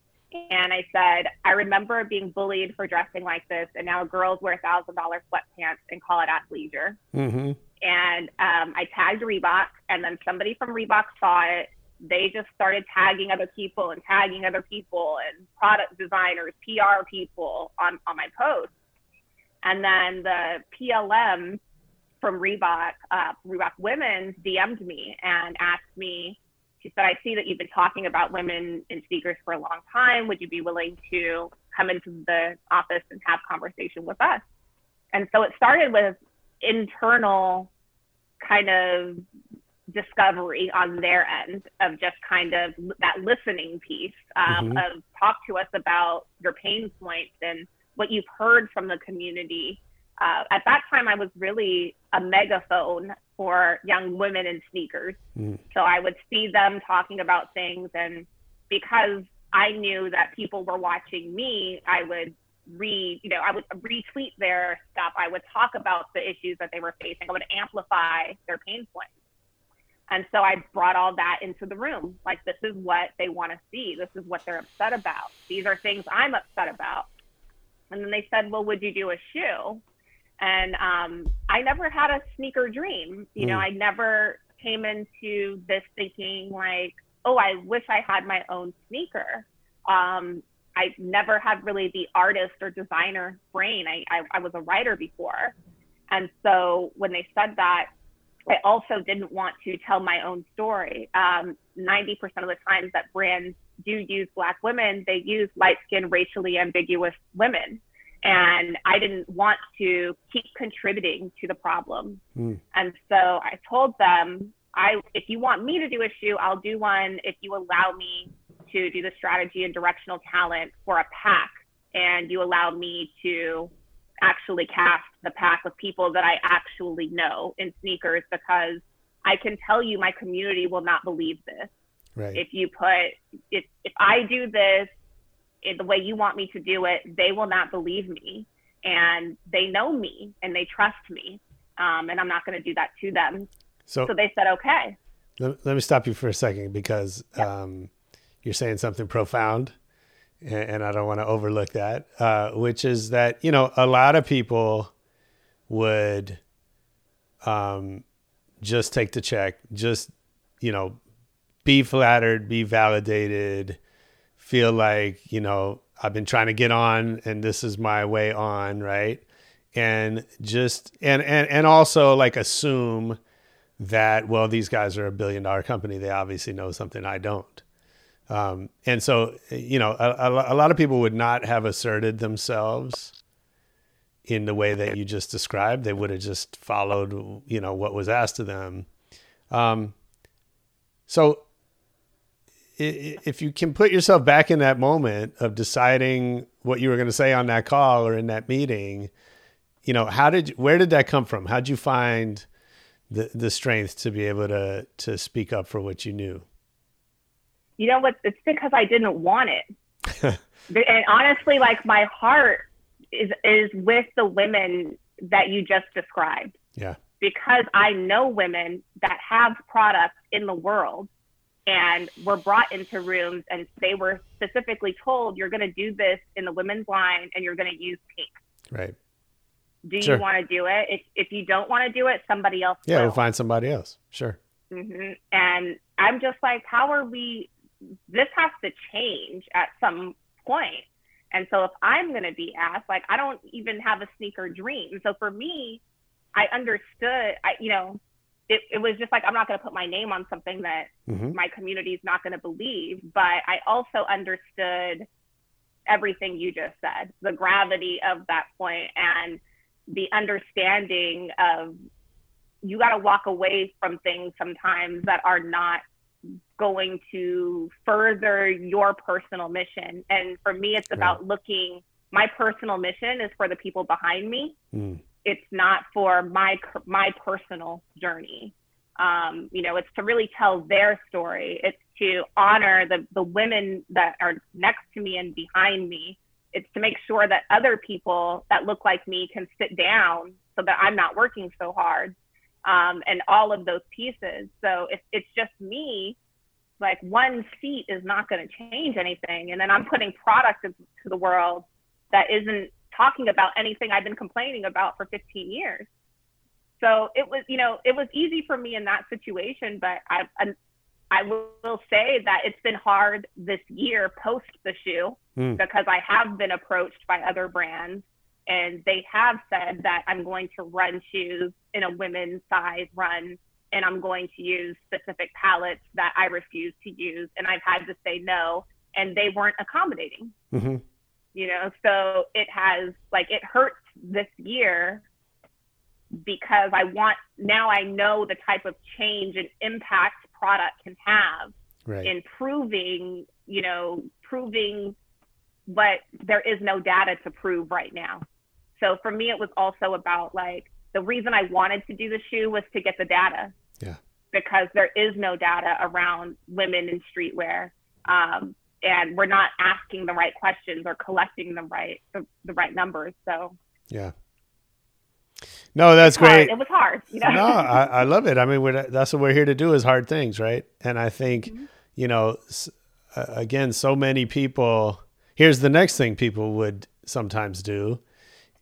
B: and I said, I remember being bullied for dressing like this, and now girls wear $1,000 sweatpants and call it athleisure. Mm-hmm. And um, I tagged Reebok, and then somebody from Reebok saw it. They just started tagging other people and tagging other people and product designers, PR people on, on my post. And then the PLM from Reebok, uh, Reebok Women's DM'd me and asked me she said, I see that you've been talking about women in speakers for a long time. Would you be willing to come into the office and have conversation with us? And so it started with internal kind of discovery on their end of just kind of that listening piece um, mm-hmm. of talk to us about your pain points and what you've heard from the community uh, at that time I was really a megaphone for young women in sneakers. Mm. So I would see them talking about things, and because I knew that people were watching me, I would re you know I would retweet their stuff. I would talk about the issues that they were facing. I would amplify their pain points. And so I brought all that into the room. Like, this is what they want to see. This is what they're upset about. These are things I'm upset about. And then they said, Well, would you do a shoe? And um, I never had a sneaker dream. You know, hmm. I never came into this thinking like, oh, I wish I had my own sneaker. Um, I never had really the artist or designer brain. I, I, I was a writer before. And so when they said that, I also didn't want to tell my own story. Um, 90% of the times that brands do use Black women, they use light skinned, racially ambiguous women and I didn't want to keep contributing to the problem. Mm. And so I told them, I if you want me to do a shoe, I'll do one if you allow me to do the strategy and directional talent for a pack and you allow me to actually cast the pack with people that I actually know in sneakers because I can tell you my community will not believe this. Right. If you put if if I do this it, the way you want me to do it, they will not believe me. And they know me and they trust me. Um, and I'm not going to do that to them. So, so they said, okay.
J: Let, let, me stop you for a second because yep. um, you're saying something profound. And, and I don't want to overlook that, uh, which is that, you know, a lot of people would um, just take the check, just, you know, be flattered, be validated, feel like, you know, I've been trying to get on and this is my way on, right? And just and and and also like assume that well these guys are a billion dollar company they obviously know something I don't. Um, and so you know a, a, a lot of people would not have asserted themselves in the way that you just described. They would have just followed you know what was asked of them. Um, so if you can put yourself back in that moment of deciding what you were going to say on that call or in that meeting, you know, how did where did that come from? How did you find the the strength to be able to to speak up for what you knew?
B: You know what? It's because I didn't want it, [laughs] and honestly, like my heart is is with the women that you just described.
J: Yeah.
B: Because I know women that have products in the world and were brought into rooms and they were specifically told you're going to do this in the women's line and you're going to use pink
J: right
B: do sure. you want to do it if, if you don't want to do it somebody else
J: yeah
B: will.
J: we'll find somebody else sure
B: mm-hmm. and i'm just like how are we this has to change at some point and so if i'm going to be asked like i don't even have a sneaker dream so for me i understood i you know it, it was just like I'm not going to put my name on something that mm-hmm. my community is not going to believe. But I also understood everything you just said, the gravity of that point, and the understanding of you got to walk away from things sometimes that are not going to further your personal mission. And for me, it's about right. looking. My personal mission is for the people behind me. Mm it's not for my my personal journey. Um, you know, it's to really tell their story. It's to honor the the women that are next to me and behind me. It's to make sure that other people that look like me can sit down so that I'm not working so hard, um, and all of those pieces. So if it's just me, like one seat is not going to change anything, and then I'm putting product to the world that isn't talking about anything I've been complaining about for 15 years. So it was, you know, it was easy for me in that situation, but I, I, I will say that it's been hard this year post the shoe mm. because I have been approached by other brands and they have said that I'm going to run shoes in a women's size run and I'm going to use specific palettes that I refuse to use. And I've had to say no, and they weren't accommodating. Mm-hmm you know so it has like it hurts this year because i want now i know the type of change and impact product can have right. in proving you know proving but there is no data to prove right now so for me it was also about like the reason i wanted to do the shoe was to get the data yeah because there is no data around women in streetwear um, and we're not asking the right questions or collecting the right the, the right numbers. So
J: yeah. No, that's great.
B: It was hard. You
J: know? No, I, I, love it. I mean, that's what we're here to do is hard things, right? And I think, mm-hmm. you know, again, so many people. Here's the next thing people would sometimes do,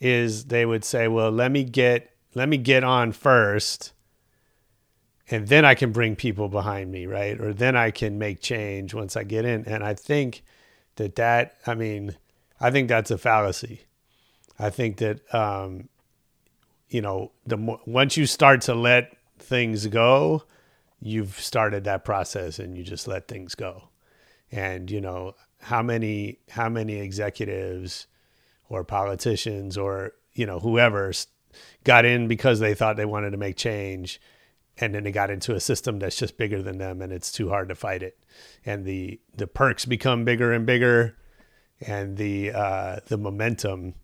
J: is they would say, "Well, let me get let me get on first, and then I can bring people behind me, right? Or then I can make change once I get in. And I think that that, I mean, I think that's a fallacy. I think that, um, you know, the more, once you start to let things go, you've started that process and you just let things go. And you know, how many how many executives or politicians or you know whoever got in because they thought they wanted to make change and then they got into a system that's just bigger than them and it's too hard to fight it and the the perks become bigger and bigger and the uh, the momentum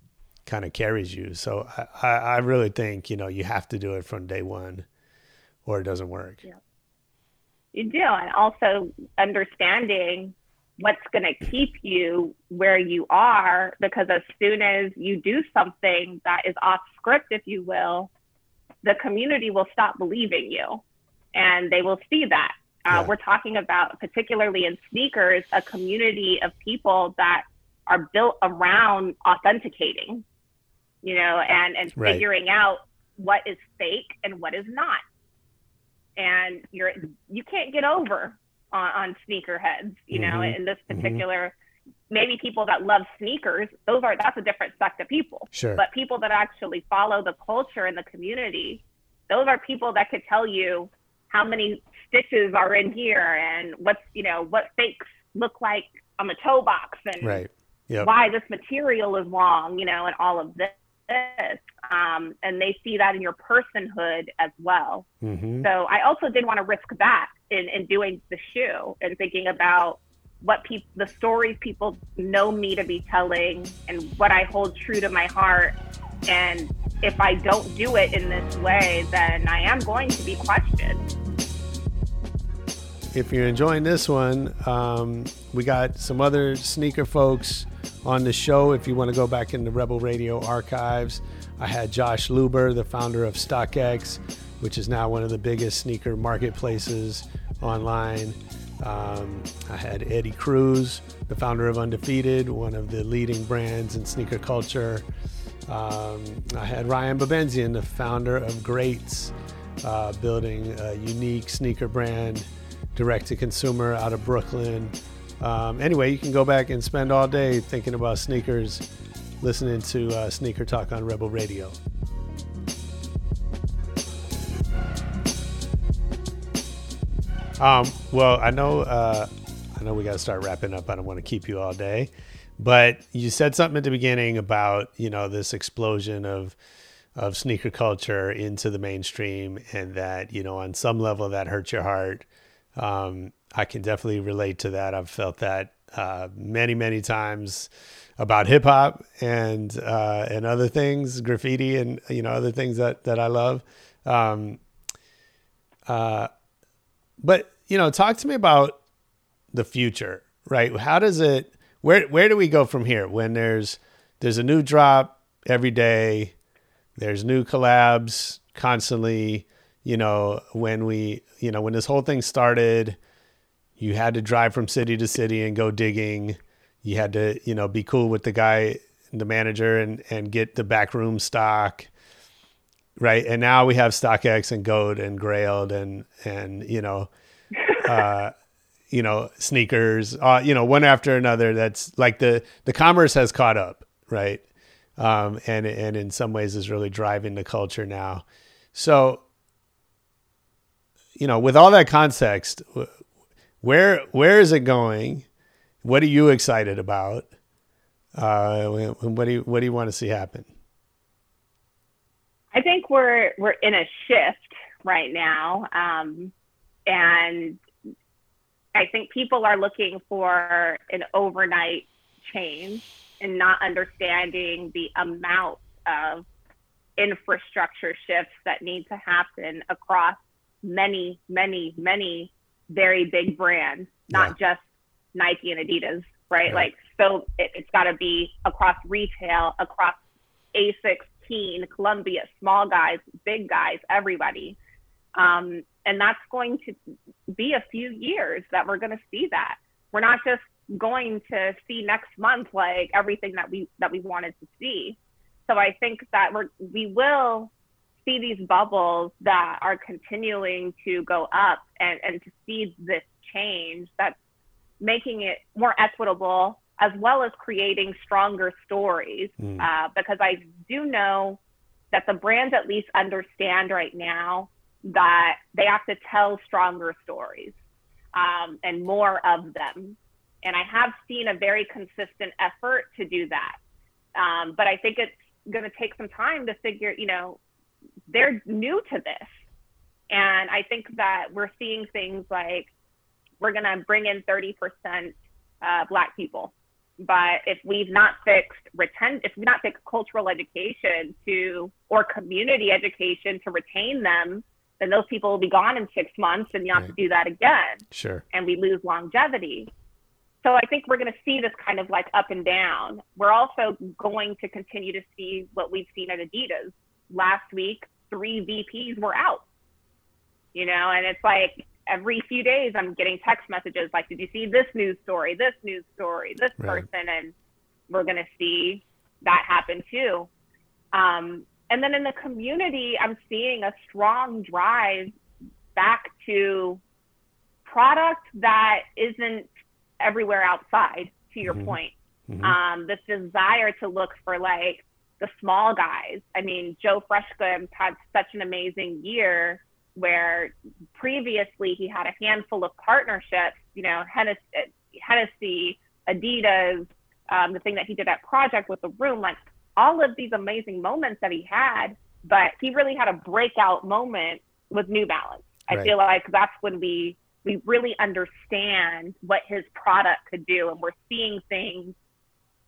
J: kind of carries you so I, I really think you know you have to do it from day one or it doesn't work
B: yeah. you do and also understanding what's going to keep you where you are because as soon as you do something that is off script if you will the community will stop believing you and they will see that. Uh, yeah. We're talking about, particularly in sneakers, a community of people that are built around authenticating, you know, and, and right. figuring out what is fake and what is not. And you're you can't get over on, on sneakerheads, you mm-hmm. know, in this mm-hmm. particular mm-hmm maybe people that love sneakers, those are that's a different sect of people. Sure. But people that actually follow the culture and the community, those are people that could tell you how many stitches are in here and what's you know what fakes look like on the toe box and right. yep. why this material is wrong, you know, and all of this. Um, and they see that in your personhood as well. Mm-hmm. So I also did want to risk that in, in doing the shoe and thinking about what people the stories people know me to be telling and what I hold true to my heart and if I don't do it in this way then I am going to be questioned.
J: If you're enjoying this one, um, we got some other sneaker folks on the show. If you want to go back in the Rebel Radio archives, I had Josh Luber, the founder of StockX, which is now one of the biggest sneaker marketplaces online. Um, I had Eddie Cruz, the founder of Undefeated, one of the leading brands in sneaker culture. Um, I had Ryan Babenzien, the founder of Greats, uh, building a unique sneaker brand direct to consumer out of Brooklyn. Um, anyway, you can go back and spend all day thinking about sneakers, listening to uh, Sneaker Talk on Rebel Radio. Um, well, I know, uh, I know we got to start wrapping up. I don't want to keep you all day, but you said something at the beginning about you know this explosion of of sneaker culture into the mainstream, and that you know on some level that hurts your heart. Um, I can definitely relate to that. I've felt that uh, many many times about hip hop and uh, and other things, graffiti and you know other things that that I love. Um, uh, but you know, talk to me about the future, right? How does it? Where where do we go from here? When there's there's a new drop every day, there's new collabs constantly. You know, when we you know when this whole thing started, you had to drive from city to city and go digging. You had to you know be cool with the guy, the manager, and and get the backroom stock right? And now we have StockX and Goat and Grailed and and you know, [laughs] uh, you know sneakers, uh, you know one after another. That's like the the commerce has caught up, right? Um, and and in some ways is really driving the culture now. So, you know, with all that context, where where is it going? What are you excited about? Uh, what do you, what do you want to see happen?
B: I think we're we're in a shift right now, um, and I think people are looking for an overnight change and not understanding the amount of infrastructure shifts that need to happen across many, many, many very big brands, not yeah. just Nike and Adidas, right? Yeah. Like, so it, has got to be across retail, across ASICS Columbia, small guys, big guys, everybody. Um, and that's going to be a few years that we're going to see that. We're not just going to see next month like everything that we that we wanted to see. So I think that we're we will see these bubbles that are continuing to go up and, and to see this change that's making it more equitable as well as creating stronger stories. Mm. Uh, because I do know that the brands at least understand right now that they have to tell stronger stories um, and more of them. And I have seen a very consistent effort to do that. Um, but I think it's going to take some time to figure, you know, they're new to this. And I think that we're seeing things like we're going to bring in 30% uh, Black people but if we've not fixed retain, if we've not fixed cultural education to or community education to retain them, then those people will be gone in six months, and you have right. to do that again.
J: Sure.
B: And we lose longevity. So I think we're going to see this kind of like up and down. We're also going to continue to see what we've seen at Adidas. Last week, three VPs were out. You know, and it's like every few days I'm getting text messages like, did you see this news story, this news story, this right. person? And we're going to see that happen too. Um, and then in the community, I'm seeing a strong drive back to product that isn't everywhere outside, to your mm-hmm. point. Mm-hmm. Um, this desire to look for like the small guys. I mean, Joe Freshgoods had such an amazing year where previously he had a handful of partnerships, you know, Hennessy, Adidas, um, the thing that he did at Project with the Room, like all of these amazing moments that he had, but he really had a breakout moment with New Balance. I right. feel like that's when we we really understand what his product could do, and we're seeing things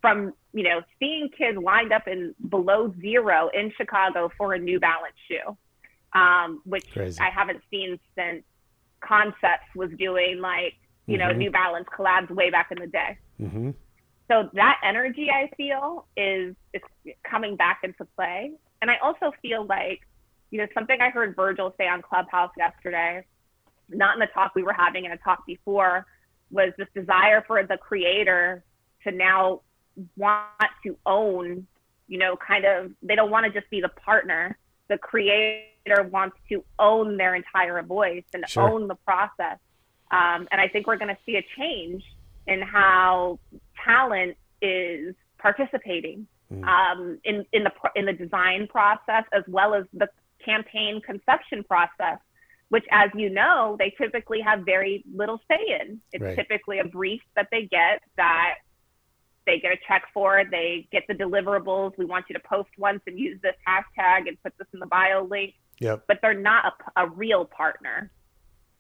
B: from you know seeing kids lined up in below zero in Chicago for a New Balance shoe um, which Crazy. I haven't seen since Concepts was doing like, you mm-hmm. know, New Balance collabs way back in the day. Mm-hmm. So that energy I feel is, is coming back into play. And I also feel like, you know, something I heard Virgil say on Clubhouse yesterday, not in the talk we were having in a talk before, was this desire for the creator to now want to own, you know, kind of, they don't want to just be the partner. The creator leader wants to own their entire voice and sure. own the process. Um, and I think we're going to see a change in how talent is participating mm. um, in, in, the, in the design process as well as the campaign conception process, which, as you know, they typically have very little say in. It's right. typically a brief that they get that they get a check for it. They get the deliverables. We want you to post once and use this hashtag and put this in the bio link. Yep. But they're not a, a real partner.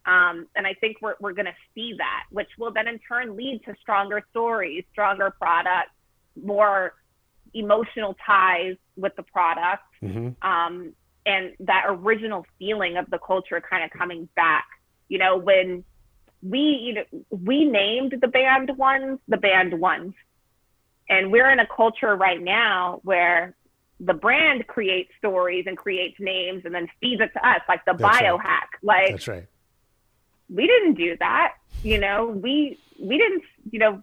B: Um, and I think we're, we're going to see that, which will then in turn lead to stronger stories, stronger products, more emotional ties with the product, mm-hmm. um, and that original feeling of the culture kind of coming back. You know, when we you know we named the banned ones the banned ones and we're in a culture right now where the brand creates stories and creates names and then feeds it to us, like the biohack. Right. Like That's right. We didn't do that. You know, we we didn't you know,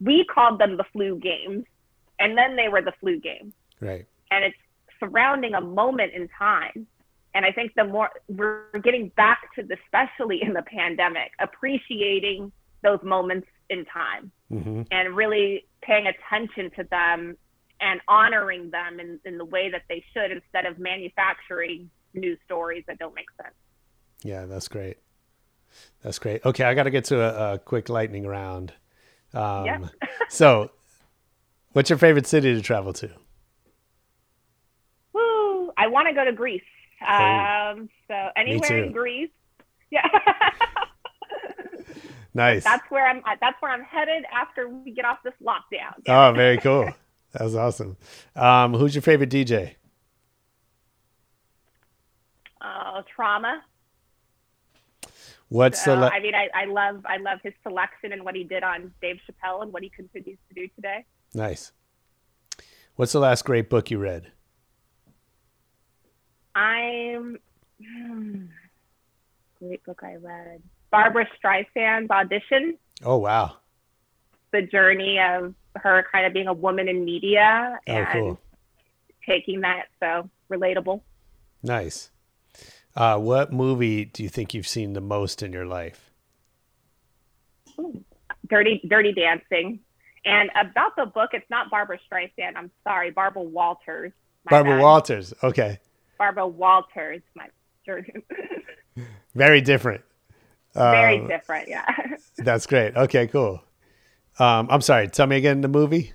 B: we called them the flu games and then they were the flu game.
J: Right.
B: And it's surrounding a moment in time. And I think the more we're getting back to, especially in the pandemic, appreciating those moments in time mm-hmm. and really paying attention to them and honoring them in, in the way that they should instead of manufacturing new stories that don't make sense.
J: Yeah, that's great. That's great. Okay, I got to get to a, a, quick lightning round. Um, [laughs] so, what's your favorite city to travel to?
B: Woo! I want to go to Greece. Um, so anywhere in Greece. Yeah. [laughs] [laughs]
J: Nice.
B: That's where I'm. At. That's where I'm headed after we get off this lockdown.
J: [laughs] oh, very cool. That was awesome. Um, who's your favorite DJ?
B: Uh, trauma.
J: What's the?
B: Uh, le- I mean, I, I love I love his selection and what he did on Dave Chappelle and what he continues to do today.
J: Nice. What's the last great book you read?
B: I'm. Hmm, great book I read. Barbra Streisand's audition.
J: Oh wow!
B: The journey of her kind of being a woman in media oh, and cool. taking that so relatable.
J: Nice. Uh, what movie do you think you've seen the most in your life?
B: dirty, Dirty Dancing. And about the book, it's not Barbra Streisand. I'm sorry, Barbara Walters.
J: Barbara bad. Walters. Okay.
B: Barbara Walters. My.
J: [laughs] Very different.
B: Very um, different, yeah. [laughs]
J: that's great. Okay, cool. Um, I'm sorry. Tell me again the movie.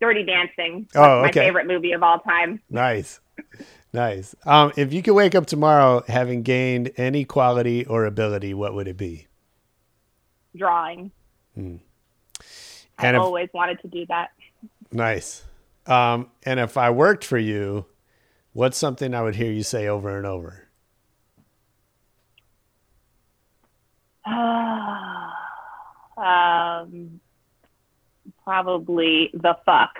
B: Dirty Dancing.
J: Oh, okay. My
B: favorite movie of all time.
J: Nice, nice. Um, if you could wake up tomorrow having gained any quality or ability, what would it be?
B: Drawing. Hmm. And I if, always wanted to do that.
J: Nice. Um, and if I worked for you, what's something I would hear you say over and over?
B: [sighs] um, probably the fuck.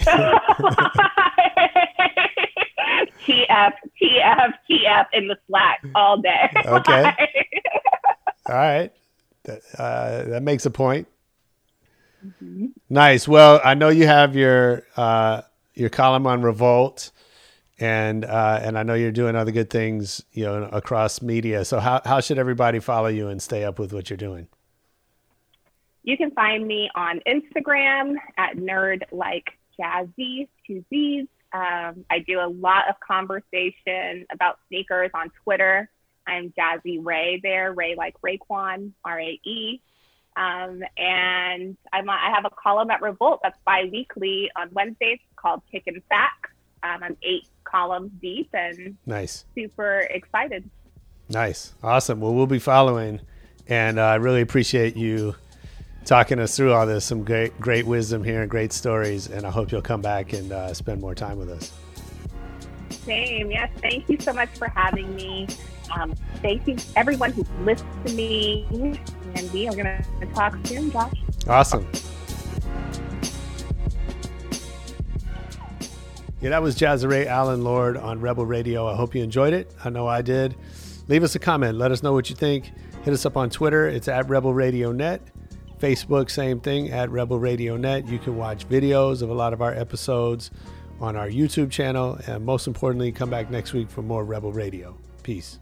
B: [laughs] TF, TF, TF in the Slack all day. Okay.
J: [laughs] all right. That, uh, that makes a point. Mm-hmm. Nice. Well, I know you have your uh, your column on Revolt and uh, and I know you're doing other good things, you know, across media. So how how should everybody follow you and stay up with what you're doing?
B: You can find me on Instagram at nerd like jazzy two z's. Um, I do a lot of conversation about sneakers on Twitter. I'm Jazzy Rae there, Ray like Raekwon, R A E. Um, and I'm, I have a column at Revolt that's bi weekly on Wednesdays called Kick and Back. Um, I'm eight columns deep and nice. super excited.
J: Nice. Awesome. Well, we'll be following. And uh, I really appreciate you talking us through all this. Some great, great wisdom here and great stories. And I hope you'll come back and uh, spend more time with us.
B: Same. Yes. Thank you so much for having me. Um, thank you, everyone who listened to me. And we are going to talk soon, Josh.
J: Awesome. Yeah, that was Jazerai Allen Lord on Rebel Radio. I hope you enjoyed it. I know I did. Leave us a comment. Let us know what you think. Hit us up on Twitter. It's at Rebel Radio Net. Facebook, same thing at Rebel Radio Net. You can watch videos of a lot of our episodes on our YouTube channel. And most importantly, come back next week for more Rebel Radio. Peace.